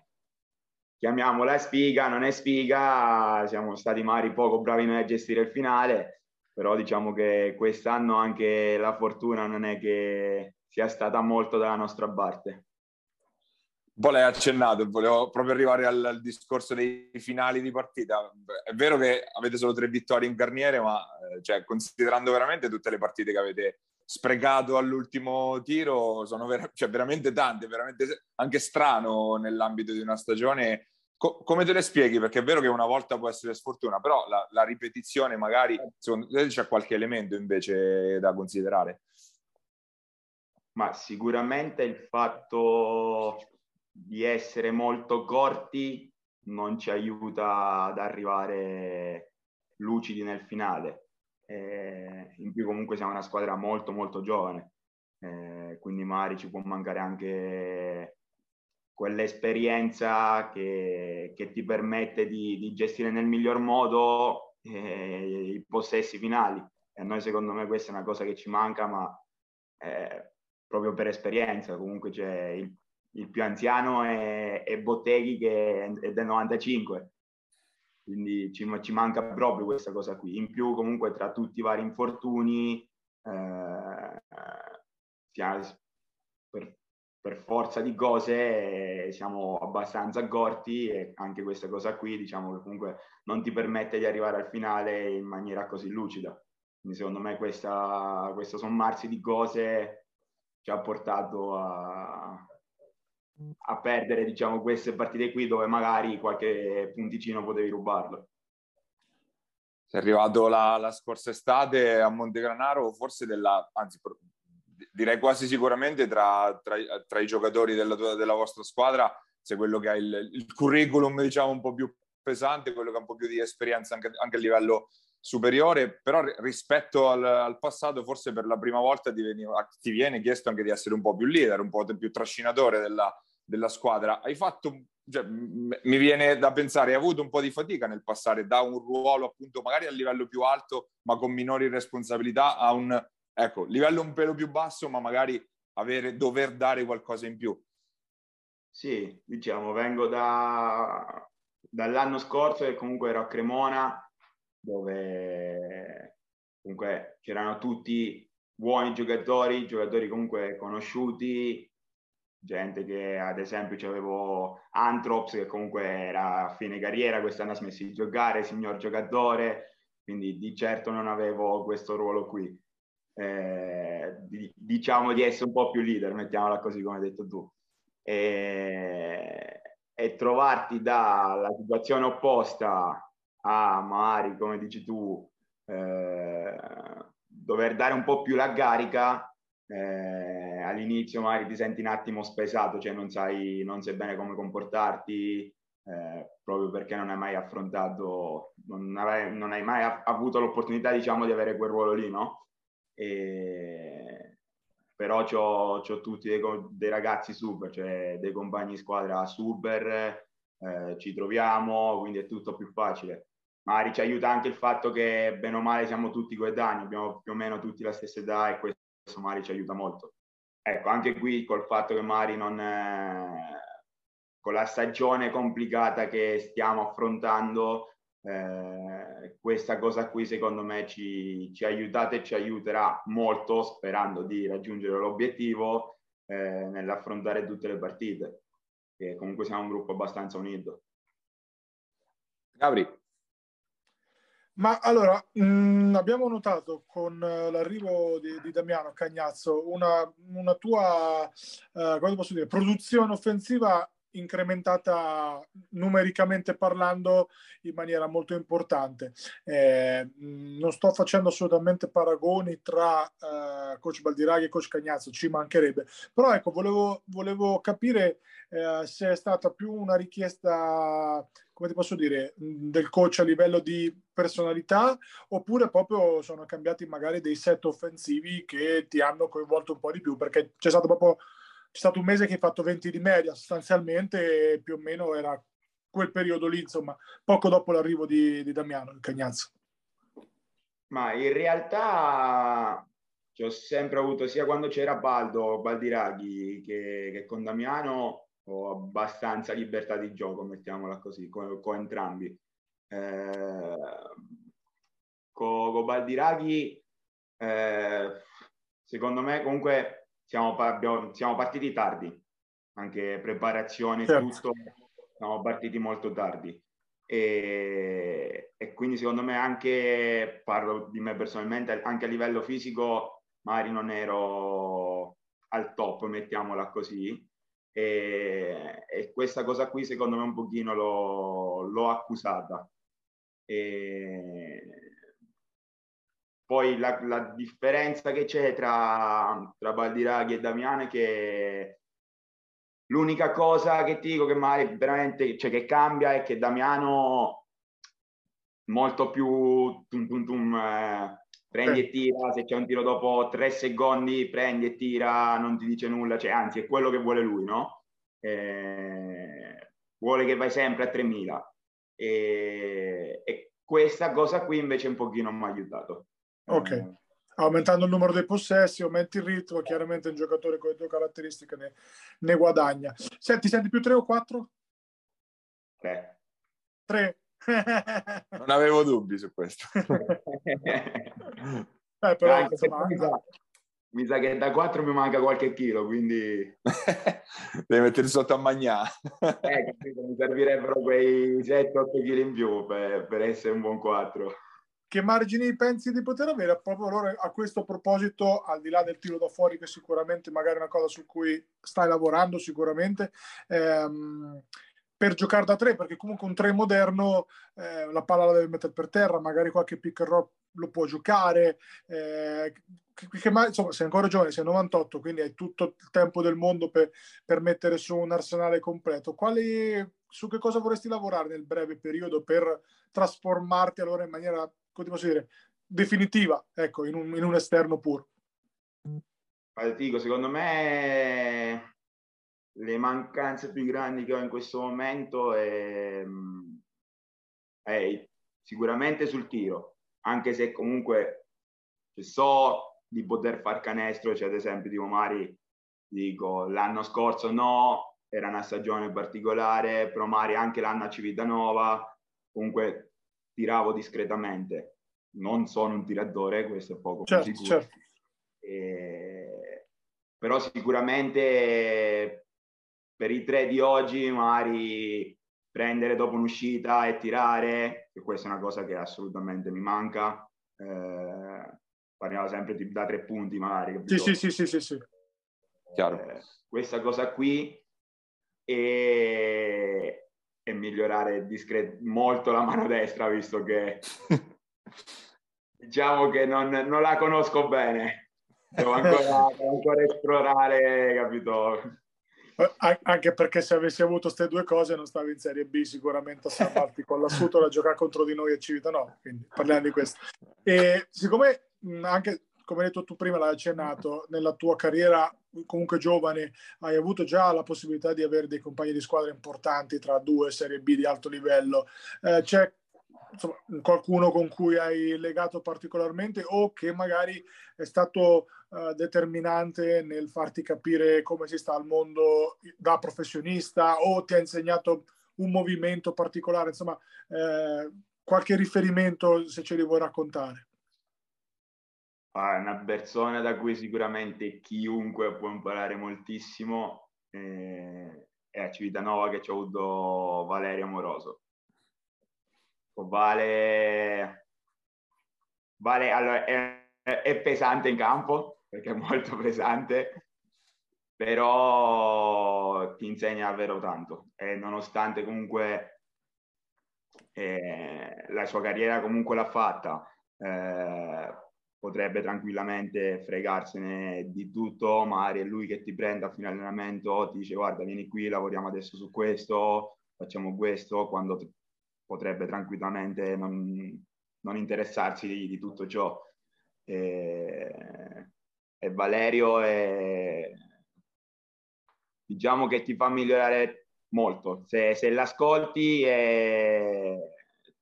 chiamiamola spiga, non è spiga, siamo stati magari poco bravi noi a gestire il finale però diciamo che quest'anno anche la fortuna non è che sia stata molto dalla nostra parte. Un po' l'hai accennato, volevo proprio arrivare al, al, discorso dei finali di partita. È vero che avete solo tre vittorie in carniere, ma eh, cioè, considerando veramente tutte le partite che avete sprecato all'ultimo tiro, sono ver- cioè, veramente tante, veramente anche strano nell'ambito di una stagione Co- come te le spieghi? Perché è vero che una volta può essere sfortuna, però la, la ripetizione magari, secondo te c'è qualche elemento invece da considerare? Ma sicuramente il fatto di essere molto corti non ci aiuta ad arrivare lucidi nel finale. Eh, in più comunque siamo una squadra molto molto giovane, eh, quindi magari ci può mancare anche quell'esperienza che, che ti permette di, di, gestire nel miglior modo eh, i possessi finali. E a noi secondo me questa è una cosa che ci manca, ma eh, proprio per esperienza, comunque c'è il, il più anziano è, è Botteghi che è del 95, quindi ci, ci, manca proprio questa cosa qui. In più comunque tra tutti i vari infortuni, eh, per, per, forza di cose eh, siamo abbastanza gorti e anche questa cosa qui diciamo comunque non ti permette di arrivare al finale in maniera così lucida. Quindi secondo me questa, questo sommarsi di cose ci ha portato a, a perdere diciamo, queste partite qui dove magari qualche punticino potevi rubarlo. Sei arrivato la, la scorsa estate a Montegranaro, forse della, anzi direi quasi sicuramente tra, tra, tra i giocatori della, tua, della, vostra squadra, sei quello che ha il, il, curriculum diciamo un po' più pesante, quello che ha un po' più di esperienza anche, anche a livello superiore, però rispetto al, al, passato forse per la prima volta ti, veniva, ti, viene chiesto anche di essere un po' più leader, un po' più trascinatore della, della squadra. Hai fatto, cioè, mi viene da pensare, hai avuto un po' di fatica nel passare da un ruolo appunto magari a livello più alto ma con minori responsabilità a un ecco, livello un pelo più basso ma magari avere, dover dare qualcosa in più. Sì, diciamo, vengo da, dall'anno scorso che comunque ero a Cremona dove comunque c'erano tutti buoni giocatori, giocatori comunque conosciuti, gente che ad esempio avevo Antrops che comunque era a fine carriera, quest'anno ha smesso di giocare, signor giocatore, quindi di certo non avevo questo ruolo qui. Eh, di, diciamo di essere un po' più leader, mettiamola così come hai detto tu. E, e trovarti dalla situazione opposta a magari, come dici tu, eh, dover dare un po' più la carica, eh, all'inizio magari ti senti un attimo spesato, cioè non sai, non sai bene come comportarti, eh, proprio perché non hai mai affrontato, non, avrai, non hai mai avuto l'opportunità, diciamo, di avere quel ruolo lì, no? E, però ho tutti dei, dei, ragazzi super, cioè dei compagni squadra super, eh, ci troviamo, quindi è tutto più facile magari ci aiuta anche il fatto che bene o male siamo tutti coetanei, abbiamo più o meno tutti la stessa età e questo magari ci aiuta molto. Ecco, anche qui col fatto che magari non... È, con la stagione complicata che stiamo affrontando, eh, questa cosa qui secondo me ci, ci aiutate e ci aiuterà molto, sperando di raggiungere l'obiettivo eh, nell'affrontare tutte le partite, che comunque siamo un gruppo abbastanza unito. Gabri. Ma allora, mh, mm, abbiamo notato con uh, l'arrivo di, di, Damiano Cagnazzo una, una tua, posso dire, produzione offensiva incrementata numericamente parlando in maniera molto importante. Eh, non sto facendo assolutamente paragoni tra eh, coach Baldiraghi e coach Cagnazzo, ci mancherebbe, però ecco, volevo, volevo capire eh, se è stata più una richiesta, come ti posso dire, del coach a livello di personalità oppure proprio sono cambiati magari dei set offensivi che ti hanno coinvolto un po' di più, perché c'è stato proprio c'è stato un mese che hai fatto 20 di media sostanzialmente più o meno era quel periodo lì, insomma, poco dopo l'arrivo di, di Damiano, il Cagnazzo. Ma in realtà ci ho sempre avuto, sia quando c'era Baldo, Baldiraghi, che, che, con Damiano, ho abbastanza libertà di gioco, mettiamola così, con, con entrambi. Eh, con, con Baldiraghi, eh, secondo me comunque siamo, abbiamo, siamo partiti tardi, anche preparazione, certo. tutto, siamo partiti molto tardi. E, e, quindi secondo me anche, parlo di me personalmente, anche a livello fisico magari non ero al top, mettiamola così. E, e questa cosa qui secondo me un pochino l'ho, accusata. E, poi la, la differenza che c'è tra, tra Baldiraghi e Damiano è che l'unica cosa che ti dico che magari veramente cioè che cambia è che Damiano molto più tum, tum, tum, eh, prendi e tira, se c'è un tiro dopo tre secondi prendi e tira, non ti dice nulla, cioè, anzi è quello che vuole lui, no? Eh, vuole che vai sempre a 3000 e, e questa cosa qui invece un pochino mi ha aiutato Ok. Eh, aumentando il numero dei possessi, aumenti il ritmo, chiaramente un giocatore con le tue caratteristiche ne, ne guadagna. Senti, senti più tre o quattro? Tre. Tre. non avevo dubbi su questo. eh, però, insomma, mi, sa, mi, sa, che da quattro mi manca qualche chilo, quindi... Devi mettere sotto a magnà. eh, capito, mi servirebbero quei 7-8 kg in più per, per essere un buon 4 che margini pensi di poter avere? Proprio loro a questo proposito, al di là del tiro da fuori, che sicuramente magari è una cosa su cui stai lavorando sicuramente, ehm, per giocare da tre, perché comunque un tre moderno eh, la palla la deve mettere per terra, magari qualche pick and roll lo può giocare, eh, che, che, insomma sei ancora giovane, sei 98, quindi hai tutto il tempo del mondo per, per mettere su un arsenale completo. Quali, su che cosa vorresti lavorare nel breve periodo per trasformarti allora in maniera come posso dire, definitiva, ecco, in un, in un esterno puro. Allora, dico, secondo me le mancanze più grandi che ho in questo momento è, è sicuramente sul tiro, anche se comunque so di poter far canestro, cioè ad esempio di Omari, dico l'anno scorso no, era una stagione particolare, però Mari anche l'anno a Civitanova, comunque tiravo discretamente. Non sono un tiratore, questo è poco certo, sicuro. Certo. E... Però sicuramente per i tre di oggi magari prendere dopo un'uscita e tirare, che questa è una cosa che assolutamente mi manca. Eh, parliamo sempre di, da tre punti magari. Sì, sì, sì, sì, sì, sì. Eh, questa cosa qui e e migliorare discret- molto la mano destra, visto che diciamo che non, non, la conosco bene. Devo ancora, devo ancora esplorare, capito? Anche perché se avessi avuto queste due cose non stavi in Serie B sicuramente a salvarti con l'assunto da giocare contro di noi a Civitanova, quindi parliamo di questo. E siccome anche come hai detto tu prima, l'hai accennato, nella tua carriera comunque giovane hai avuto già la possibilità di avere dei compagni di squadra importanti tra due serie B di alto livello. Eh, c'è insomma, qualcuno con cui hai legato particolarmente o che magari è stato uh, determinante nel farti capire come si sta al mondo da professionista o ti ha insegnato un movimento particolare, insomma, eh, qualche riferimento se ce li vuoi raccontare una persona da cui sicuramente chiunque può imparare moltissimo eh, è a Civitanova che ci ho avuto Valerio Amoroso. Vale, vale allora, è, è pesante in campo perché è molto pesante, però ti insegna davvero tanto. E nonostante comunque eh, la sua carriera comunque l'ha fatta eh, potrebbe tranquillamente fregarsene di tutto, magari è lui che ti prende a fine allenamento, ti dice guarda vieni qui, lavoriamo adesso su questo, facciamo questo, quando potrebbe tranquillamente non, non interessarsi di, di, tutto ciò. E, e Valerio è, diciamo che ti fa migliorare molto, se, se l'ascolti è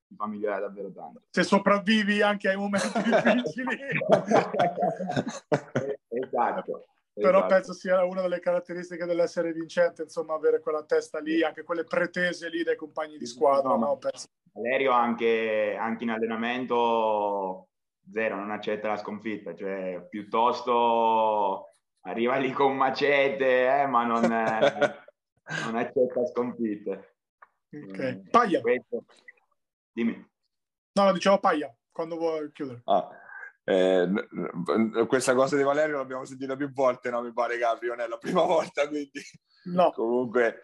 ti fa migliorare davvero tanto. Se sopravvivi anche ai momenti difficili. esatto. Però esatto. penso sia una delle caratteristiche dell'essere vincente, insomma, avere quella testa lì, anche quelle pretese lì dai compagni di squadra. No, no? Valerio anche, anche, in allenamento zero, non accetta la sconfitta, cioè piuttosto arriva lì con macete, eh, ma non, non accetta sconfitte. Ok, mm, Paglia. Questo, Dimmi. No, lo dicevo Paia, quando vuoi chiudere. Ah, eh, questa cosa di Valerio l'abbiamo sentita più volte, no? Mi pare, Gabri, non è la prima volta, quindi... No. Comunque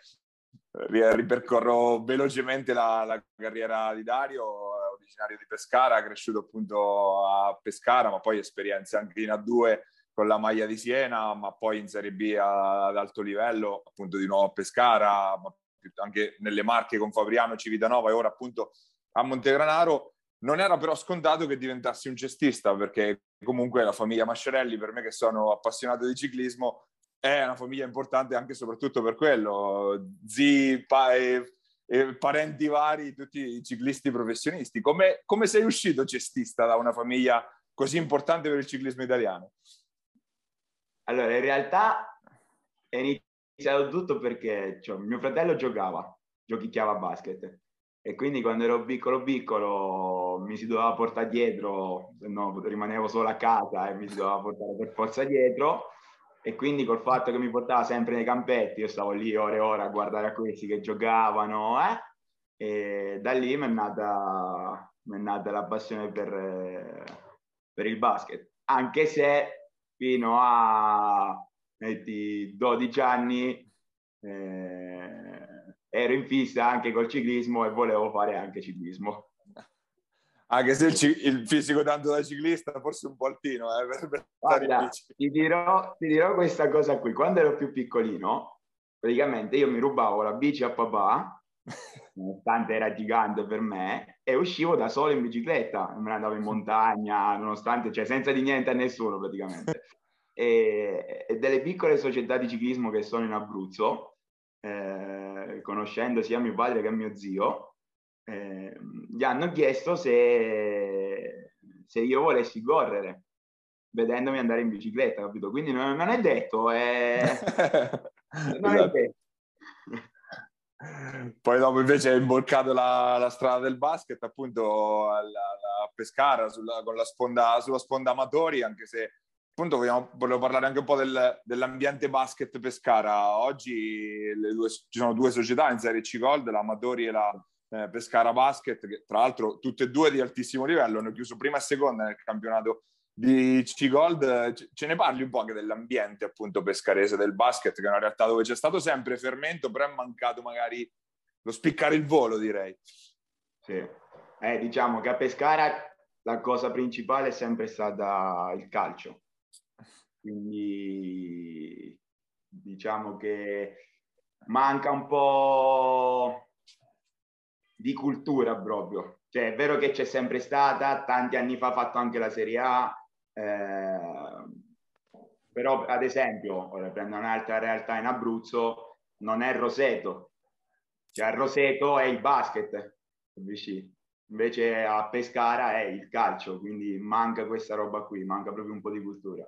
ripercorro velocemente la, la, carriera di Dario, originario di Pescara, cresciuto appunto a Pescara, ma poi esperienze anche in A2 con la maglia di Siena, ma poi in Serie B ad alto livello, appunto di nuovo a Pescara, ma anche nelle Marche con Fabriano, Civitanova e ora appunto a Montegranaro. Non era però scontato che diventassi un cestista, perché comunque la famiglia Mascerelli, per me che sono appassionato di ciclismo, è una famiglia importante anche e soprattutto per quello. Zii, pa- e, e parenti vari, tutti i ciclisti professionisti. Come, come sei uscito cestista da una famiglia così importante per il ciclismo italiano? Allora, in realtà è iniziato tutto perché cioè, mio fratello giocava, giochicchiava a basket e quindi quando ero piccolo piccolo mi si doveva portare dietro, se no rimanevo solo a casa e mi si doveva portare per forza dietro e quindi col fatto che mi portava sempre nei campetti, io stavo lì ore e ore a guardare a questi che giocavano, eh? e da lì mi è nata, nata la passione per, per il basket, anche se fino a metti, 12 anni eh, ero in fissa anche col ciclismo e volevo fare anche ciclismo. Anche se il, il fisico tanto da ciclista, forse un po' altino. Eh, per, per Guarda, ti, dirò, ti dirò questa cosa qui. Quando ero più piccolino, praticamente io mi rubavo la bici a papà, nonostante era gigante per me, e uscivo da solo in bicicletta. Me ne andavo in montagna, nonostante, cioè senza di niente a nessuno praticamente. E, e delle piccole società di ciclismo che sono in Abruzzo, eh, conoscendo sia mio padre che mio zio, eh, gli hanno chiesto se, se, io volessi correre, vedendomi andare in bicicletta, capito? Quindi non, non è detto, è... non esatto. è detto. Poi dopo invece è imbolcato la, la, strada del basket appunto a, a Pescara sulla, con la sponda, sulla sponda amatori, anche se appunto vogliamo, volevo parlare anche un po' del, dell'ambiente basket Pescara. Oggi due, ci sono due società in Serie C Gold, l'Amatori e la eh, Pescara Basket, che tra l'altro tutte e due di altissimo livello, hanno chiuso prima e seconda nel campionato di C Gold. Ce ne parli un po' anche dell'ambiente appunto pescarese del basket, che è una realtà dove c'è stato sempre fermento, però è mancato magari lo spiccare il volo, direi. Sì, eh, diciamo che a Pescara la cosa principale è sempre stata il calcio quindi diciamo che manca un po' di cultura proprio. Cioè, è vero che c'è sempre stata, tanti anni fa ha fatto anche la Serie A, eh, però ad esempio, ora prendo un'altra realtà in Abruzzo, non è Roseto, cioè Roseto è il basket, invece a Pescara è il calcio, quindi manca questa roba qui, manca proprio un po' di cultura.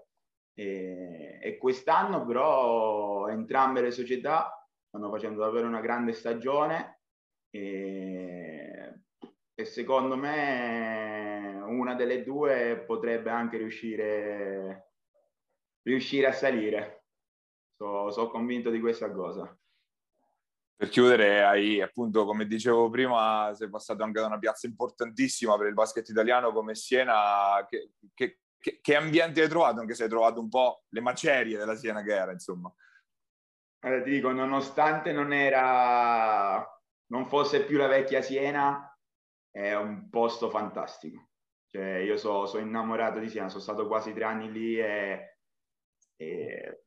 E, e quest'anno però entrambe le società stanno facendo davvero una grande stagione e, e secondo me una delle due potrebbe anche riuscire, riuscire a salire. Sono so convinto di questa cosa. Per chiudere, hai appunto, come dicevo prima, sei passato anche da una piazza importantissima per il basket italiano come Siena. Che, che, che, che, ambiente hai trovato, anche se hai trovato un po' le macerie della Siena che era, insomma? Allora, ti dico, nonostante non era, non fosse più la vecchia Siena, è un posto fantastico. Cioè, io sono so innamorato di Siena, sono stato quasi tre anni lì e, e,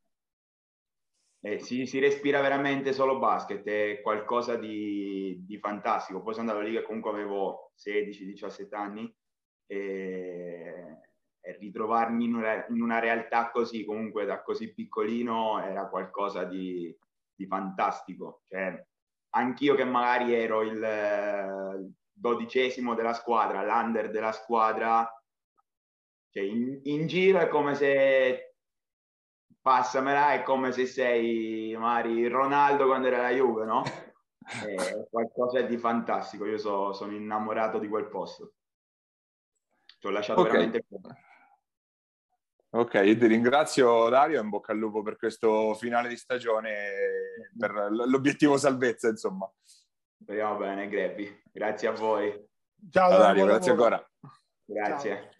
e si, si, respira veramente solo basket, è qualcosa di, di fantastico. Poi sono andato lì che comunque avevo 16-17 anni e ritrovarmi in una, in una, realtà così, comunque da così piccolino, era qualcosa di, di fantastico. Cioè, anch'io che magari ero il eh, dodicesimo della squadra, l'under della squadra, cioè in, in, giro è come se passamela, è come se sei magari Ronaldo quando era la Juve, no? È qualcosa di fantastico, io so, sono innamorato di quel posto. Ci ho lasciato okay. veramente Ok, io ti ringrazio Dario, in bocca al lupo per questo finale di stagione, per l'obiettivo salvezza, insomma. Speriamo bene, Greppi. Grazie a voi. Ciao Dario, Dario grazie lavoro. ancora. Grazie.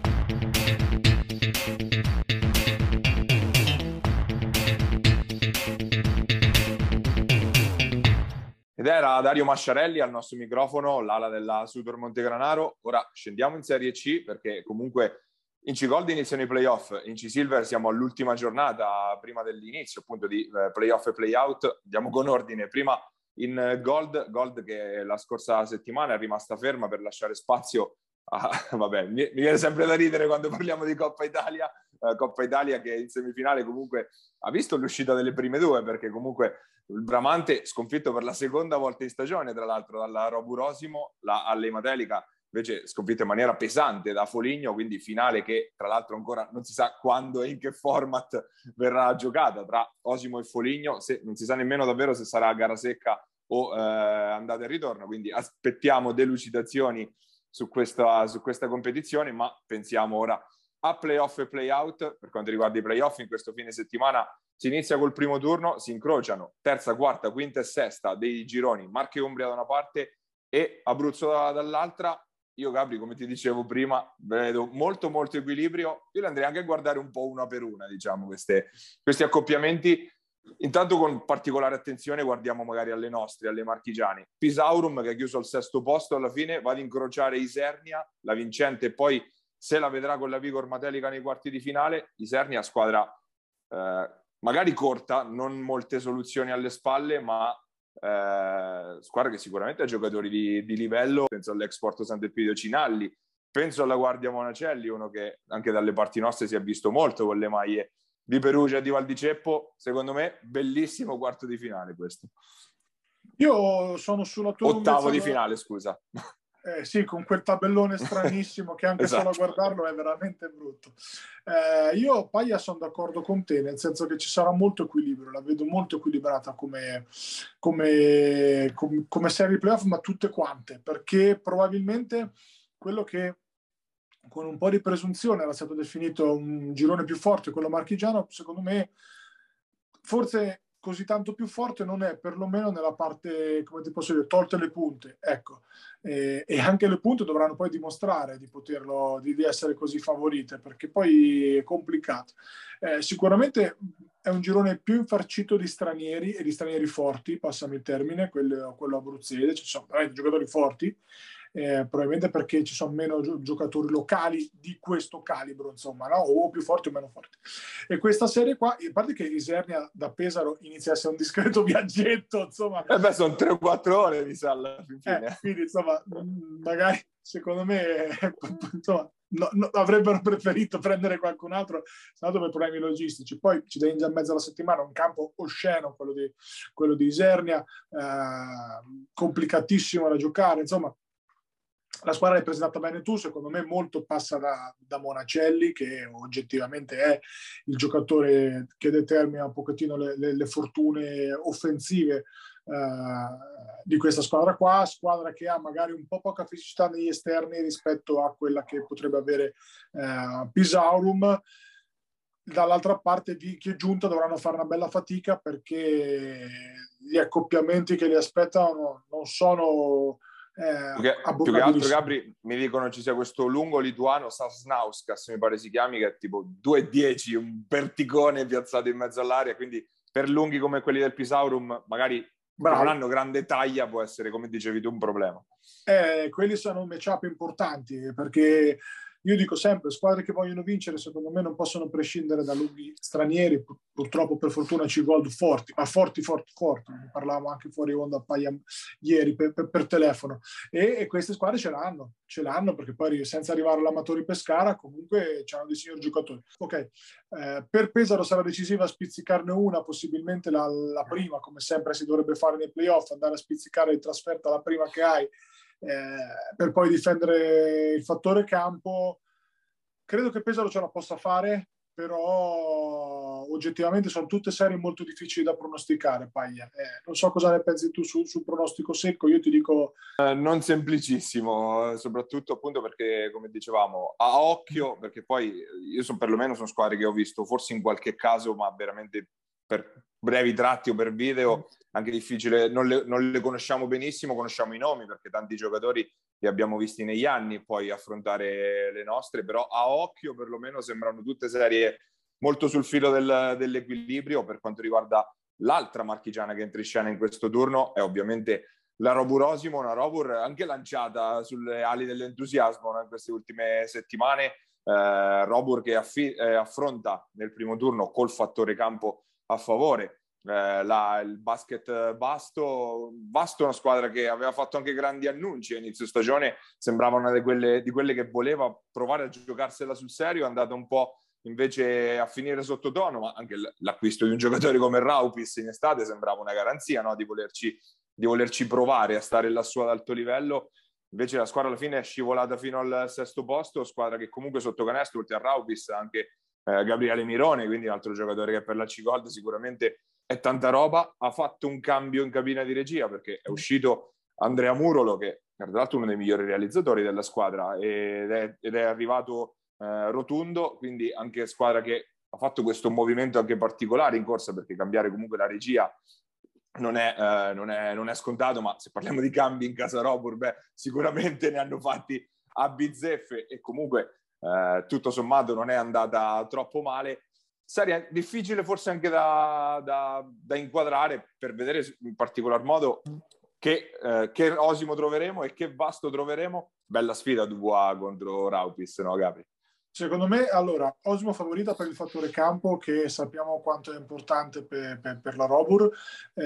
Ed era Dario Masciarelli al nostro microfono, l'ala della Sudor Montegranaro. Ora scendiamo in Serie C perché comunque in C-Gold iniziano i playoff, in C-Silver siamo all'ultima giornata prima dell'inizio appunto di eh, playoff e playout. Andiamo con ordine. Prima in Gold, Gold che la scorsa settimana è rimasta ferma per lasciare spazio a... Vabbè, mi, mi viene sempre da ridere quando parliamo di Coppa Italia, eh, Coppa Italia che in semifinale comunque ha visto l'uscita delle prime due perché comunque il Bramante sconfitto per la seconda volta in stagione, tra l'altro dalla Roburosimo, la Alle Matelica invece sconfitta in maniera pesante da Foligno, quindi finale che tra l'altro ancora non si sa quando e in che format verrà giocata tra Osimo e Foligno, se, non si sa nemmeno davvero se sarà gara secca o eh, andata e ritorno, quindi aspettiamo delucidazioni su questa, su questa competizione, ma pensiamo ora a playoff e playout. Per quanto riguarda i playoff, in questo fine settimana si inizia col primo turno, si incrociano terza, quarta, quinta e sesta dei gironi, Marche Umbria da una parte e Abruzzo dall'altra. Io, Gabri, come ti dicevo prima, vedo molto, molto equilibrio. Io le andrei anche a guardare un po' una per una, diciamo, queste, questi accoppiamenti Intanto con particolare attenzione guardiamo magari alle nostre, alle marchigiane. Pisaurum che ha chiuso al sesto posto alla fine va ad incrociare Isernia, la vincente, e poi se la vedrà con la Vigor Matelica nei quarti di finale. Isernia squadra eh, magari corta, non molte soluzioni alle spalle, ma eh, squadra che sicuramente ha giocatori di, di livello. Penso all'ex Porto Sant'Epidio Cinalli, penso alla Guardia Monacelli, uno che anche dalle parti nostre si è visto molto con le maglie di Perugia e di Val di Ceppo, secondo me bellissimo quarto di finale questo. Io sono sulla tua Ottavo di finale, scusa. Eh, sì, con quel tabellone stranissimo che anche esatto. solo a guardarlo è veramente brutto. Eh, io, Paglia, sono d'accordo con te, nel senso che ci sarà molto equilibrio, la vedo molto equilibrata come, come, come, come serie playoff, ma tutte quante, perché probabilmente quello che con un po' di presunzione era stato definito un girone più forte, quello marchigiano, secondo me forse così tanto più forte non è, perlomeno nella parte, come ti posso dire, tolte le punte, ecco. E, e anche le punte dovranno poi dimostrare di poterlo, di, di, essere così favorite, perché poi è complicato. Eh, sicuramente è un girone più infarcito di stranieri e di stranieri forti, passami il termine, quello, quello abruzzese, ci sono veramente giocatori forti, eh, probabilmente perché ci sono meno gio- giocatori locali di questo calibro, insomma, no? o più forti o meno forti. E questa serie qua, a parte che Isernia da Pesaro inizia a essere un discreto viaggetto, insomma. Eh beh, sono 3 o 4 ore, mi sa, alla fine. Eh, quindi, insomma, magari, secondo me, insomma, No, no, avrebbero preferito prendere qualcun altro stato per problemi logistici. Poi ci dai in già in mezzo alla settimana un campo osceno, quello di, quello di Isernia, eh, complicatissimo da giocare. Insomma, la squadra l'hai presentata bene tu, secondo me molto passa da, da, Monacelli, che oggettivamente è il giocatore che determina un pochettino le, le, le fortune offensive eh, di questa squadra qua, squadra che ha magari un po' poca fisicità negli esterni rispetto a quella che potrebbe avere eh, Pisaurum. Dall'altra parte chi è giunta dovranno fare una bella fatica perché gli accoppiamenti che li aspettano non sono eh, più, che, più che altro, Gabri, mi dicono ci sia questo lungo lituano, Sasnauskas, mi pare si chiami, che è tipo 2,10, un verticone piazzato in mezzo all'aria, quindi per lunghi come quelli del Pisaurum, magari non hanno grande taglia, può essere, come dicevi tu, un problema. Eh, quelli sono matchup importanti, perché io dico sempre, squadre che vogliono vincere, secondo me non possono prescindere da lunghi stranieri, purtroppo per fortuna ci gold forti, ma forti, forti, forti. Ne parlavamo anche fuori onda paia ieri per, per, per telefono. E, e, queste squadre ce l'hanno, ce l'hanno perché poi senza arrivare all'amatori Pescara comunque hanno dei signori giocatori. Ok, eh, per Pesaro sarà decisiva spizzicarne una, possibilmente la, la prima, come sempre si dovrebbe fare nei playoff, andare a spizzicare in trasferta la prima che hai eh, per poi difendere il fattore campo. Credo che Pesaro ce la possa fare, però oggettivamente sono tutte serie molto difficili da pronosticare. Paglia. Eh, non so cosa ne pensi tu sul su pronostico secco, io ti dico... Eh, non semplicissimo, soprattutto appunto perché, come dicevamo, a occhio, perché poi io sono perlomeno sono squadre che ho visto, forse in qualche caso, ma veramente per brevi tratti o per video anche difficile, non le, non le, conosciamo benissimo, conosciamo i nomi perché tanti giocatori li abbiamo visti negli anni, poi affrontare le nostre, però a occhio perlomeno sembrano tutte serie molto sul filo del, dell'equilibrio per quanto riguarda l'altra marchigiana che entra in scena in questo turno è ovviamente la Roburosimo, una Robur anche lanciata sulle ali dell'entusiasmo no? in queste ultime settimane, eh, Robur che affi- eh, affronta nel primo turno col fattore campo a favore eh, la, il basket Basto. Basto è una squadra che aveva fatto anche grandi annunci a inizio stagione, sembrava una di quelle, di quelle che voleva provare a giocarsela sul serio, è andata un po' invece a finire sottotono, ma anche l'acquisto di un giocatore come Raupis in estate sembrava una garanzia no? di, volerci, di volerci provare a stare lassù ad alto livello. invece la squadra alla fine è scivolata fino al sesto posto, squadra che comunque sotto canestro, oltre a Raubis, anche eh, Gabriele Mirone, quindi un altro giocatore che per la C-Gold sicuramente è tanta roba, ha fatto un cambio in cabina di regia perché è uscito Andrea Murolo, che è tra l'altro uno dei migliori realizzatori della squadra, ed è, ed è arrivato eh, Rotundo, quindi anche squadra che ha fatto questo movimento anche particolare in corsa perché cambiare comunque la regia non è, eh, non, è, non è, scontato, ma se parliamo di cambi in casa Robur, beh, sicuramente ne hanno fatti a bizzeffe e comunque eh, tutto sommato non è andata troppo male. Sarebbe difficile forse anche da, da, da, inquadrare per vedere in particolar modo che, eh, che Osimo troveremo e che Vasto troveremo. Bella sfida Dubois contro Raupis, no Gabri? Secondo me, allora, Osmo favorita per il fattore campo che sappiamo quanto è importante per, per, per la Robur. Eh,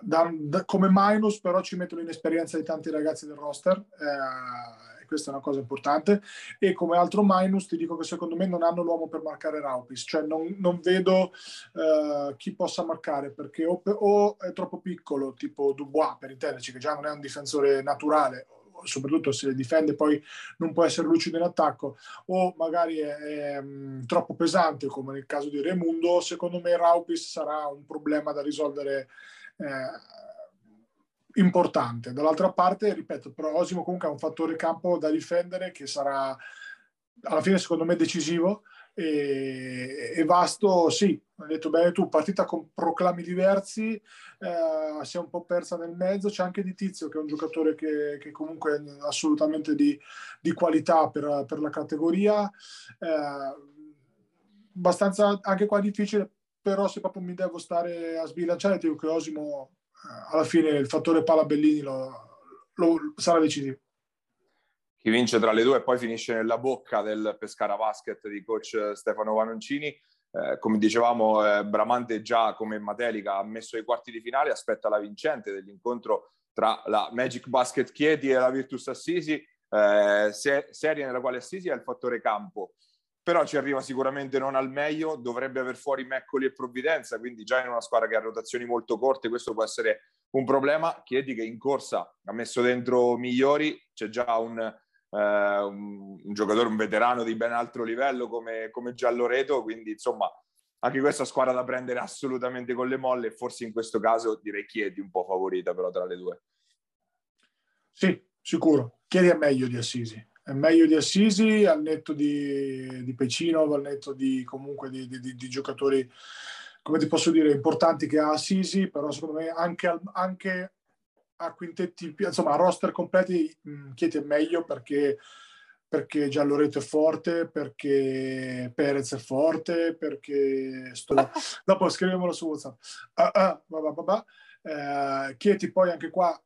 da, da, come minus però ci mettono l'inesperienza di tanti ragazzi del roster. Eh, questa è una cosa importante. E come altro minus ti dico che secondo me non hanno l'uomo per marcare Raupis, cioè non, non vedo uh, chi possa marcare perché o, o, è troppo piccolo, tipo Dubois per intenderci, che già non è un difensore naturale, soprattutto se le difende poi non può essere lucido in attacco o magari è, è um, troppo pesante come nel caso di Remundo secondo me Raupis sarà un problema da risolvere eh, importante. Dall'altra parte ripeto però Osimo comunque ha un fattore campo da difendere che sarà alla fine secondo me decisivo e, e Vasto sì, hai detto bene tu, partita con proclami diversi, eh, si è un po' persa nel mezzo, c'è anche Di Tizio che è un giocatore che, che comunque è assolutamente di, di qualità per, per, la categoria, eh, abbastanza anche qua difficile, però se proprio mi devo stare a sbilanciare, dico che Osimo alla fine il fattore pala Bellini lo, lo, sarà decisivo chi vince tra le due e poi finisce nella bocca del Pescara Basket di coach Stefano Vanoncini. Eh, come dicevamo, eh, Bramante già come Matelica ha messo i quarti di finale, aspetta la vincente dell'incontro tra la Magic Basket Chieti e la Virtus Assisi, eh, se- serie nella quale Assisi è il fattore campo. Però ci arriva sicuramente non al meglio, dovrebbe aver fuori Meccoli e Provvidenza, quindi già in una squadra che ha rotazioni molto corte questo può essere un problema. Chieti che in corsa ha messo dentro migliori, c'è già un, eh, un, un, giocatore, un veterano di ben altro livello come, come Gialloreto, quindi insomma anche questa squadra da prendere assolutamente con le molle, forse in questo caso direi Chiedi un po' favorita però tra le due. Sì, sicuro. Chiedi è meglio di Assisi. È meglio di Assisi al netto di, di Pecinov, al netto di comunque di, di, di, giocatori, come ti posso dire, importanti che ha Assisi, però secondo me anche, anche a quintetti, insomma a roster completi mh, Chieti è meglio perché, perché Gialloreto è forte, perché Perez è forte, perché sto... dopo scrivemelo su WhatsApp. Ah, ah, bah, bah, bah, eh, Chieti poi anche qua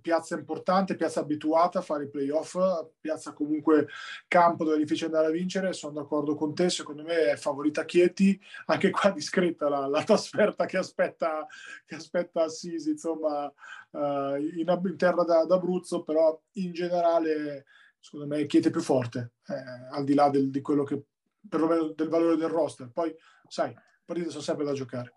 piazza importante, piazza abituata a fare i playoff, piazza comunque campo dove è difficile andare a vincere, sono d'accordo con te, secondo me è favorita Chieti, anche qua discreta la, la trasferta che aspetta, che aspetta Assisi, insomma, uh, in, in, terra da, d'Abruzzo, però in generale secondo me Chieti è più forte, eh, al di là del, di quello che, perlomeno del valore del roster, poi sai, partite sono sempre da giocare.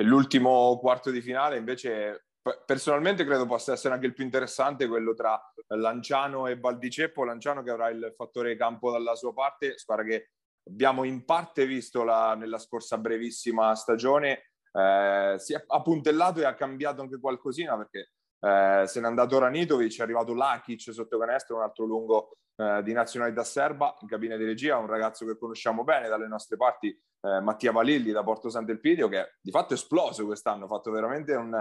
L'ultimo quarto di finale invece personalmente credo possa essere anche il più interessante quello tra Lanciano e Valdiceppo. Lanciano che avrà il fattore campo dalla sua parte, squadra che abbiamo in parte visto la, nella scorsa brevissima stagione. Eh, si è appuntellato e ha cambiato anche qualcosina perché eh, se n'è andato Ranitovic, è arrivato Lakic sotto canestro, un altro lungo eh, di nazionalità serba in cabina di regia, un ragazzo che conosciamo bene dalle nostre parti, eh, Mattia Valilli da Porto Sant'Elpidio, che di fatto è esploso quest'anno, ha fatto veramente un,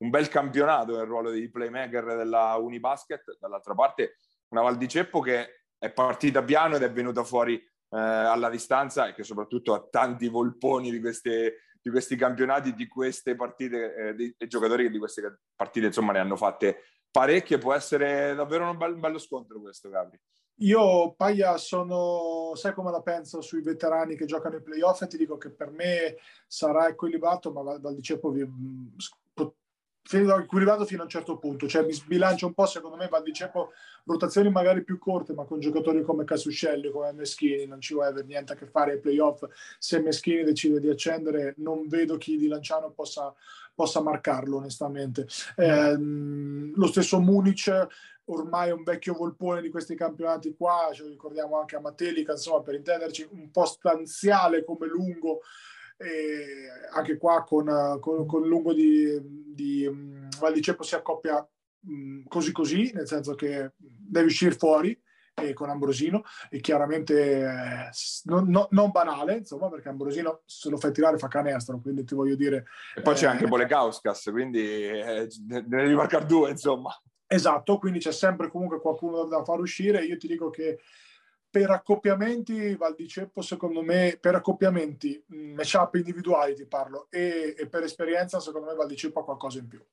un bel campionato nel ruolo di playmaker della Unibasket, dall'altra parte una Val di Ceppo che è partita piano ed è venuta fuori eh, alla distanza e che soprattutto ha tanti volponi di, queste, di questi campionati, di queste partite, eh, dei, dei, giocatori che di queste partite insomma ne hanno fatte parecchie, può essere davvero un, bel, un bello scontro questo Gabri. Io, Paia, sono, sai come la penso sui veterani che giocano i playoff? E ti dico che per me sarà equilibrato, ma Val di Ceppo equilibrato fino a un certo punto, cioè mi sbilancia un po' secondo me Val di rotazioni magari più corte ma con giocatori come Casuscelli, come Meschini non ci vuole avere niente a che fare ai playoff. Se Meschini decide di accendere non vedo chi di Lanciano possa, possa marcarlo onestamente. Eh, lo stesso Munic ormai un vecchio volpone di questi campionati qua, ce lo ricordiamo anche a Matelica, insomma per intenderci un po' stanziale come lungo e anche qua con, con, con Lungo di, di Val di Ceppo si accoppia um, così così, nel senso che deve uscire fuori e con Ambrosino. E chiaramente eh, non, no, non, banale insomma perché Ambrosino se lo fai tirare fa canestro quindi ti voglio dire e poi eh, c'è anche Bolekauskas quindi eh, ne devi marcare due insomma. Esatto quindi c'è sempre comunque qualcuno da far uscire. Io ti dico che per accoppiamenti Val di Ceppo secondo me per accoppiamenti matchup individuali ti parlo e, e, per esperienza secondo me Val di Ceppo ha qualcosa in più.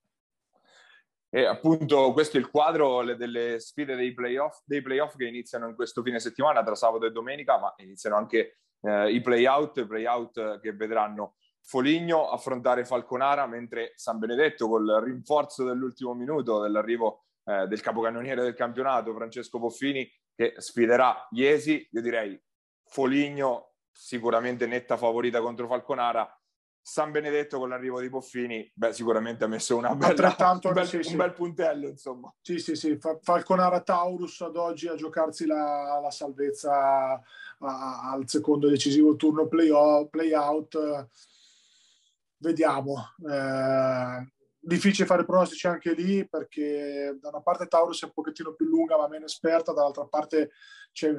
E appunto questo è il quadro delle sfide dei playoff, dei playoff che iniziano in questo fine settimana tra sabato e domenica ma iniziano anche eh, i playout i playout che vedranno Foligno affrontare Falconara mentre San Benedetto col rinforzo dell'ultimo minuto dell'arrivo eh, del capocannoniere del campionato Francesco Boffini che sfiderà Iesi, io direi Foligno sicuramente netta favorita contro Falconara, San Benedetto con l'arrivo di Boffini, beh, sicuramente ha messo una bella, un, bel, sì, un sì. bel puntello, insomma. Sì, sì, sì. Falconara Taurus ad oggi a giocarsi la, la salvezza a, al secondo decisivo turno play-out. Play Vediamo. Eh, difficile fare pronostici anche lì perché da una parte Taurus è un pochettino più lunga ma meno esperta, dall'altra parte cioè,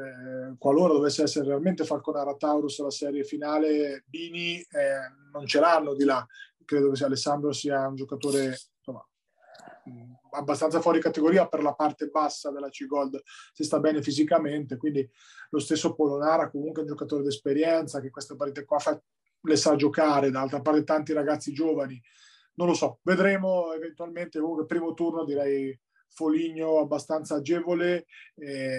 qualora dovesse essere realmente Falconara Taurus la serie finale, Bini eh, non ce l'hanno di là. Credo che Alessandro sia un giocatore insomma, abbastanza fuori categoria per la parte bassa della C-Gold se sta bene fisicamente, quindi lo stesso Polonara comunque è un giocatore d'esperienza che queste partite qua fa, le sa giocare, dall'altra parte tanti ragazzi giovani non lo so, vedremo eventualmente comunque primo turno direi Foligno abbastanza agevole e,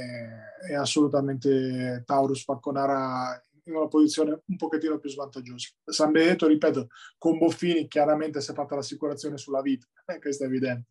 e assolutamente Taurus Falconara in una posizione un pochettino più svantaggiosa. San Benedetto, ripeto, con Boffini chiaramente si è fatta l'assicurazione sulla vita, eh, questo è evidente.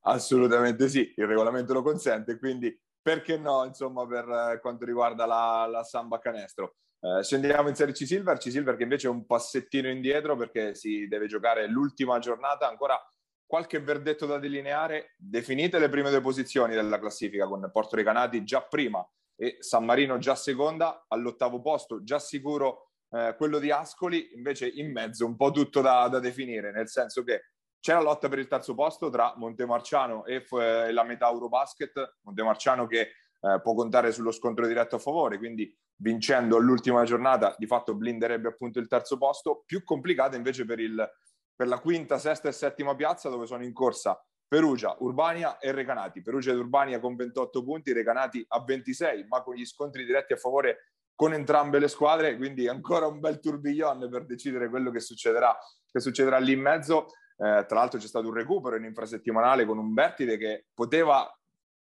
Assolutamente sì, il regolamento lo consente, quindi perché no, insomma, per quanto riguarda la, la samba canestro. Eh, scendiamo in Serie C Silver, C Silver che invece è un passettino indietro perché si deve giocare l'ultima giornata, ancora qualche verdetto da delineare, definite le prime due posizioni della classifica con Porto Recanati già prima e San Marino già seconda, all'ottavo posto già sicuro eh, quello di Ascoli, invece in mezzo un po' tutto da, da, definire, nel senso che c'è la lotta per il terzo posto tra Montemarciano e, e la metà Eurobasket, Montemarciano che eh, può contare sullo scontro diretto a favore, quindi vincendo all'ultima giornata di fatto blinderebbe appunto il terzo posto, più complicata invece per, il, per la quinta, sesta e settima piazza dove sono in corsa Perugia, Urbania e Recanati. Perugia ed Urbania con 28 punti, Recanati a 26, ma con gli scontri diretti a favore con entrambe le squadre, quindi ancora un bel tourbillon per decidere quello che succederà, che succederà lì in mezzo. Eh, tra l'altro c'è stato un recupero in infrasettimanale con un Bertide che poteva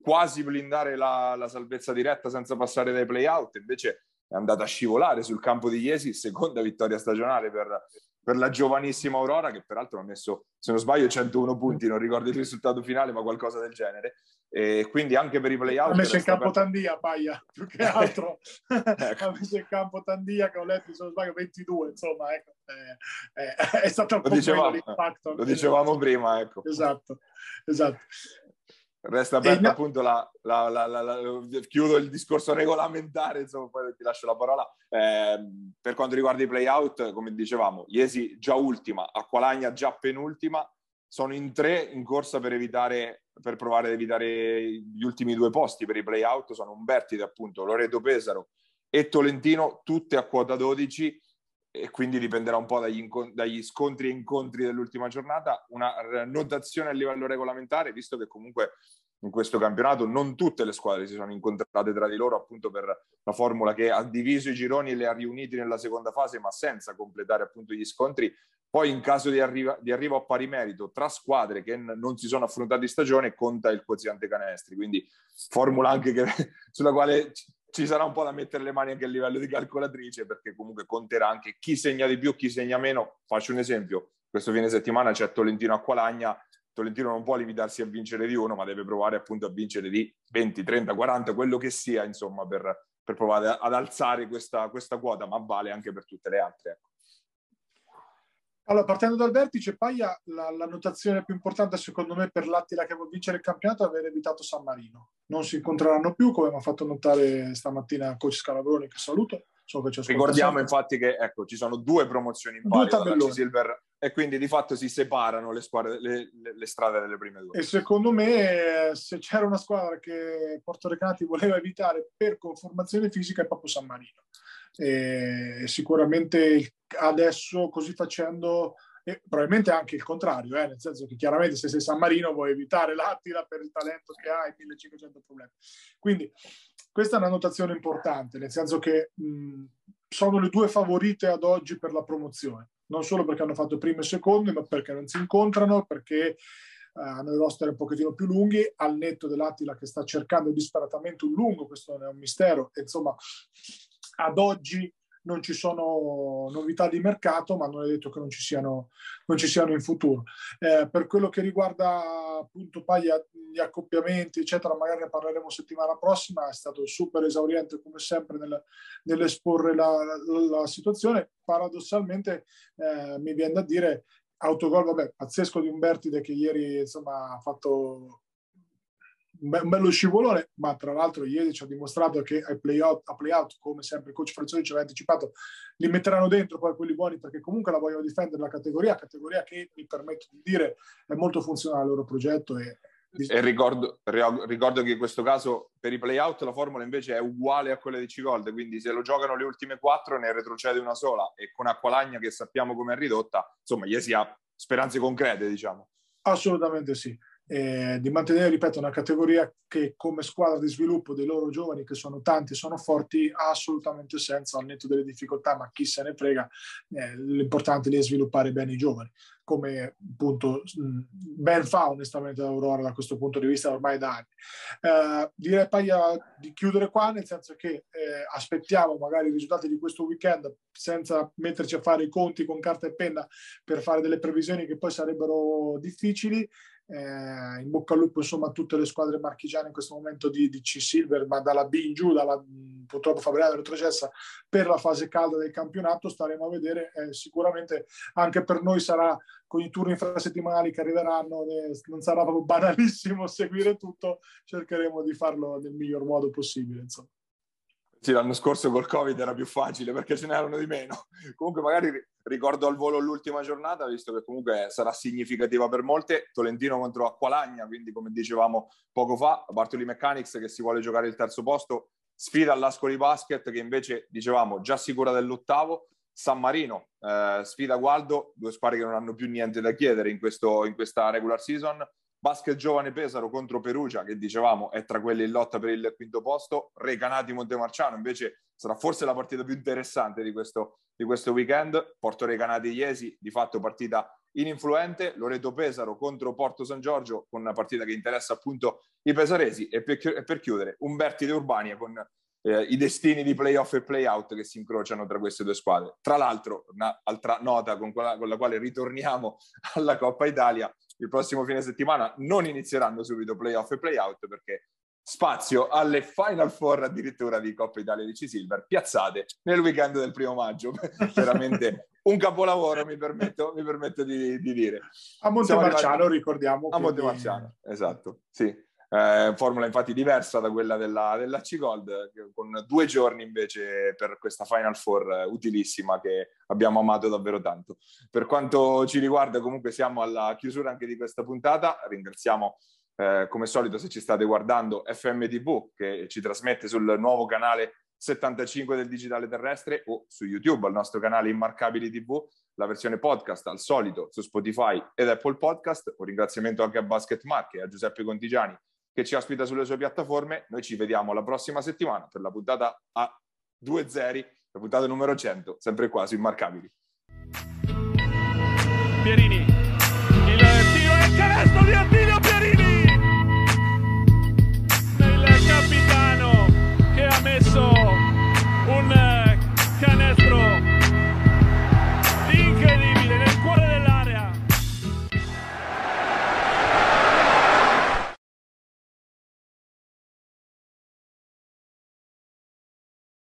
quasi blindare la, la salvezza diretta senza passare dai play-out, invece è andata a scivolare sul campo di Iesi, seconda vittoria stagionale per, per la giovanissima Aurora, che peraltro ha messo, se non sbaglio, 101 punti, non ricordo il risultato finale, ma qualcosa del genere. E quindi anche per i play-out... Ha messo in campo per... Tandia, Paia, più che altro. ecco. ha messo in campo Tandia, che ho letto, se non sbaglio, 22, insomma, ecco. è, è, è stato un lo po' dicevamo. Lo dicevamo prima, ecco. Esatto, esatto. Resta aperta no. appunto la, la, la, la, chiudo il discorso regolamentare, insomma, poi ti lascio la parola. Eh, per quanto riguarda i play-out, come dicevamo, Iesi già ultima, Acqualagna già penultima, sono in tre in corsa per evitare, per provare ad evitare gli ultimi due posti per i play-out, sono Umbertide appunto, Loreto Pesaro e Tolentino, tutte a quota 12 e quindi dipenderà un po' dagli, dagli, scontri e incontri dell'ultima giornata, una notazione a livello regolamentare, visto che comunque in questo campionato non tutte le squadre si sono incontrate tra di loro appunto per la formula che ha diviso i gironi e le ha riuniti nella seconda fase, ma senza completare appunto gli scontri. Poi in caso di, arriva, di arrivo a pari merito tra squadre che n- non si sono affrontate in stagione, conta il quoziente canestri, quindi formula anche che, sulla quale ci sarà un po' da mettere le mani anche a livello di calcolatrice perché comunque conterà anche chi segna di più, chi segna meno. Faccio un esempio. questo fine settimana c'è Tolentino a Qualagna, Tolentino non può limitarsi a vincere di uno, ma deve provare appunto a vincere di 20, 30, 40, quello che sia, insomma, per, per provare ad alzare questa, questa, quota, ma vale anche per tutte le altre. Ecco. Allora, partendo dal vertice, Paglia, la, la, notazione più importante secondo me per l'Attila che vuole vincere il campionato è aver evitato San Marino. Non si incontreranno più, come mi ha fatto notare stamattina coach Scalabroni, che saluto. So che Ricordiamo infatti che ecco, ci sono due promozioni in palio Silver e quindi di fatto si separano le, squadre, le, le, le, strade delle prime due. E secondo me se c'era una squadra che Porto Recati voleva evitare per conformazione fisica è proprio San Marino. E sicuramente adesso così facendo e probabilmente anche il contrario, eh, nel senso che chiaramente se sei San Marino vuoi evitare l'Attila per il talento che hai, 1500 problemi. Quindi questa è una notazione importante, nel senso che mh, sono le due favorite ad oggi per la promozione, non solo perché hanno fatto prime e seconde, ma perché non si incontrano, perché uh, hanno i roster un pochettino più lunghi, al netto dell'Attila che sta cercando disperatamente un lungo, questo è un mistero, insomma ad oggi non ci sono novità di mercato, ma non è detto che non ci siano, non ci siano in futuro. Eh, per quello che riguarda appunto poi gli accoppiamenti, eccetera, magari ne parleremo settimana prossima, è stato super esauriente come sempre nel, nell'esporre la, la, la, situazione. Paradossalmente eh, mi viene da dire autogol, vabbè, pazzesco di Umbertide che ieri insomma ha fatto un bello scivolone, ma tra l'altro ieri ci ha dimostrato che ai play-out, a play-out come sempre il coach Frazzoni ci aveva anticipato, li metteranno dentro poi quelli buoni perché comunque la vogliono difendere la categoria, categoria che mi permetto di dire è molto funzionale al loro progetto e e ricordo, ricordo, che in questo caso per i play-out la formula invece è uguale a quella di C-Gold, quindi se lo giocano le ultime quattro ne retrocede una sola e con Acqualagna che sappiamo come è ridotta, insomma, gli si ha speranze concrete, diciamo. Assolutamente sì eh, di mantenere, ripeto, una categoria che come squadra di sviluppo dei loro giovani, che sono tanti e sono forti, ha assolutamente senso al netto delle difficoltà, ma chi se ne frega, eh, l'importante è sviluppare bene i giovani, come appunto ben fa onestamente l'Aurora da questo punto di vista ormai da anni. Eh, direi Paglia di chiudere qua, nel senso che eh, aspettiamo magari i risultati di questo weekend senza metterci a fare i conti con carta e penna per fare delle previsioni che poi sarebbero difficili eh, in bocca al lupo insomma a tutte le squadre marchigiane in questo momento di, di C-Silver, ma dalla B in giù, dalla, purtroppo Fabriano retrocessa per la fase calda del campionato, staremo a vedere. Eh, sicuramente anche per noi sarà con i turni infrasettimanali che arriveranno, eh, non sarà proprio banalissimo seguire tutto, cercheremo di farlo nel miglior modo possibile. Insomma. Sì, l'anno scorso col Covid era più facile perché ce n'erano di meno. Comunque magari ricordo al volo l'ultima giornata, visto che comunque sarà significativa per molte, Tolentino contro Acqualagna, quindi come dicevamo poco fa, Bartoli Mechanics che si vuole giocare il terzo posto, sfida all'Ascoli Basket che invece, dicevamo, già sicura dell'ottavo, San Marino, eh, sfida Gualdo, due squadre che non hanno più niente da chiedere in, questo, in questa regular season, Basket Giovane Pesaro contro Perugia, che dicevamo è tra quelli in lotta per il quinto posto. Recanati Montemarciano invece sarà forse la partita più interessante di questo, di questo weekend. Porto Recanati Iesi, di fatto partita ininfluente. Loreto Pesaro contro Porto San Giorgio, con una partita che interessa appunto i pesaresi. E per, e per chiudere, Umberti De Urbania con eh, i destini di playoff e playout che si incrociano tra queste due squadre. Tra l'altro, un'altra nota con, quella, con la quale ritorniamo alla Coppa Italia il prossimo fine settimana non inizieranno subito playoff e playout perché spazio alle Final Four addirittura di Coppa Italia di C-Silver piazzate nel weekend del primo maggio. Veramente un capolavoro, mi permetto, mi permetto di, di, dire. A Montemarciano, ricordiamo. A Montemarciano, esatto, sì. Eh, formula infatti diversa da quella della, della C-Gold, con due giorni invece per questa Final Four utilissima che abbiamo amato davvero tanto. Per quanto ci riguarda, comunque siamo alla chiusura anche di questa puntata. Ringraziamo eh, come solito se ci state guardando FMTV che ci trasmette sul nuovo canale 75 del digitale terrestre o su YouTube al nostro canale Immarcabili TV, la versione podcast al solito su Spotify ed Apple Podcast. Un ringraziamento anche a Basket Marche e a Giuseppe Contigiani che ci ospita sulle sue piattaforme. Noi ci vediamo la prossima settimana per la puntata a 2-0, la puntata numero 100, sempre qua su Immarcabili. Pierini, il tiro il canestro di Attila!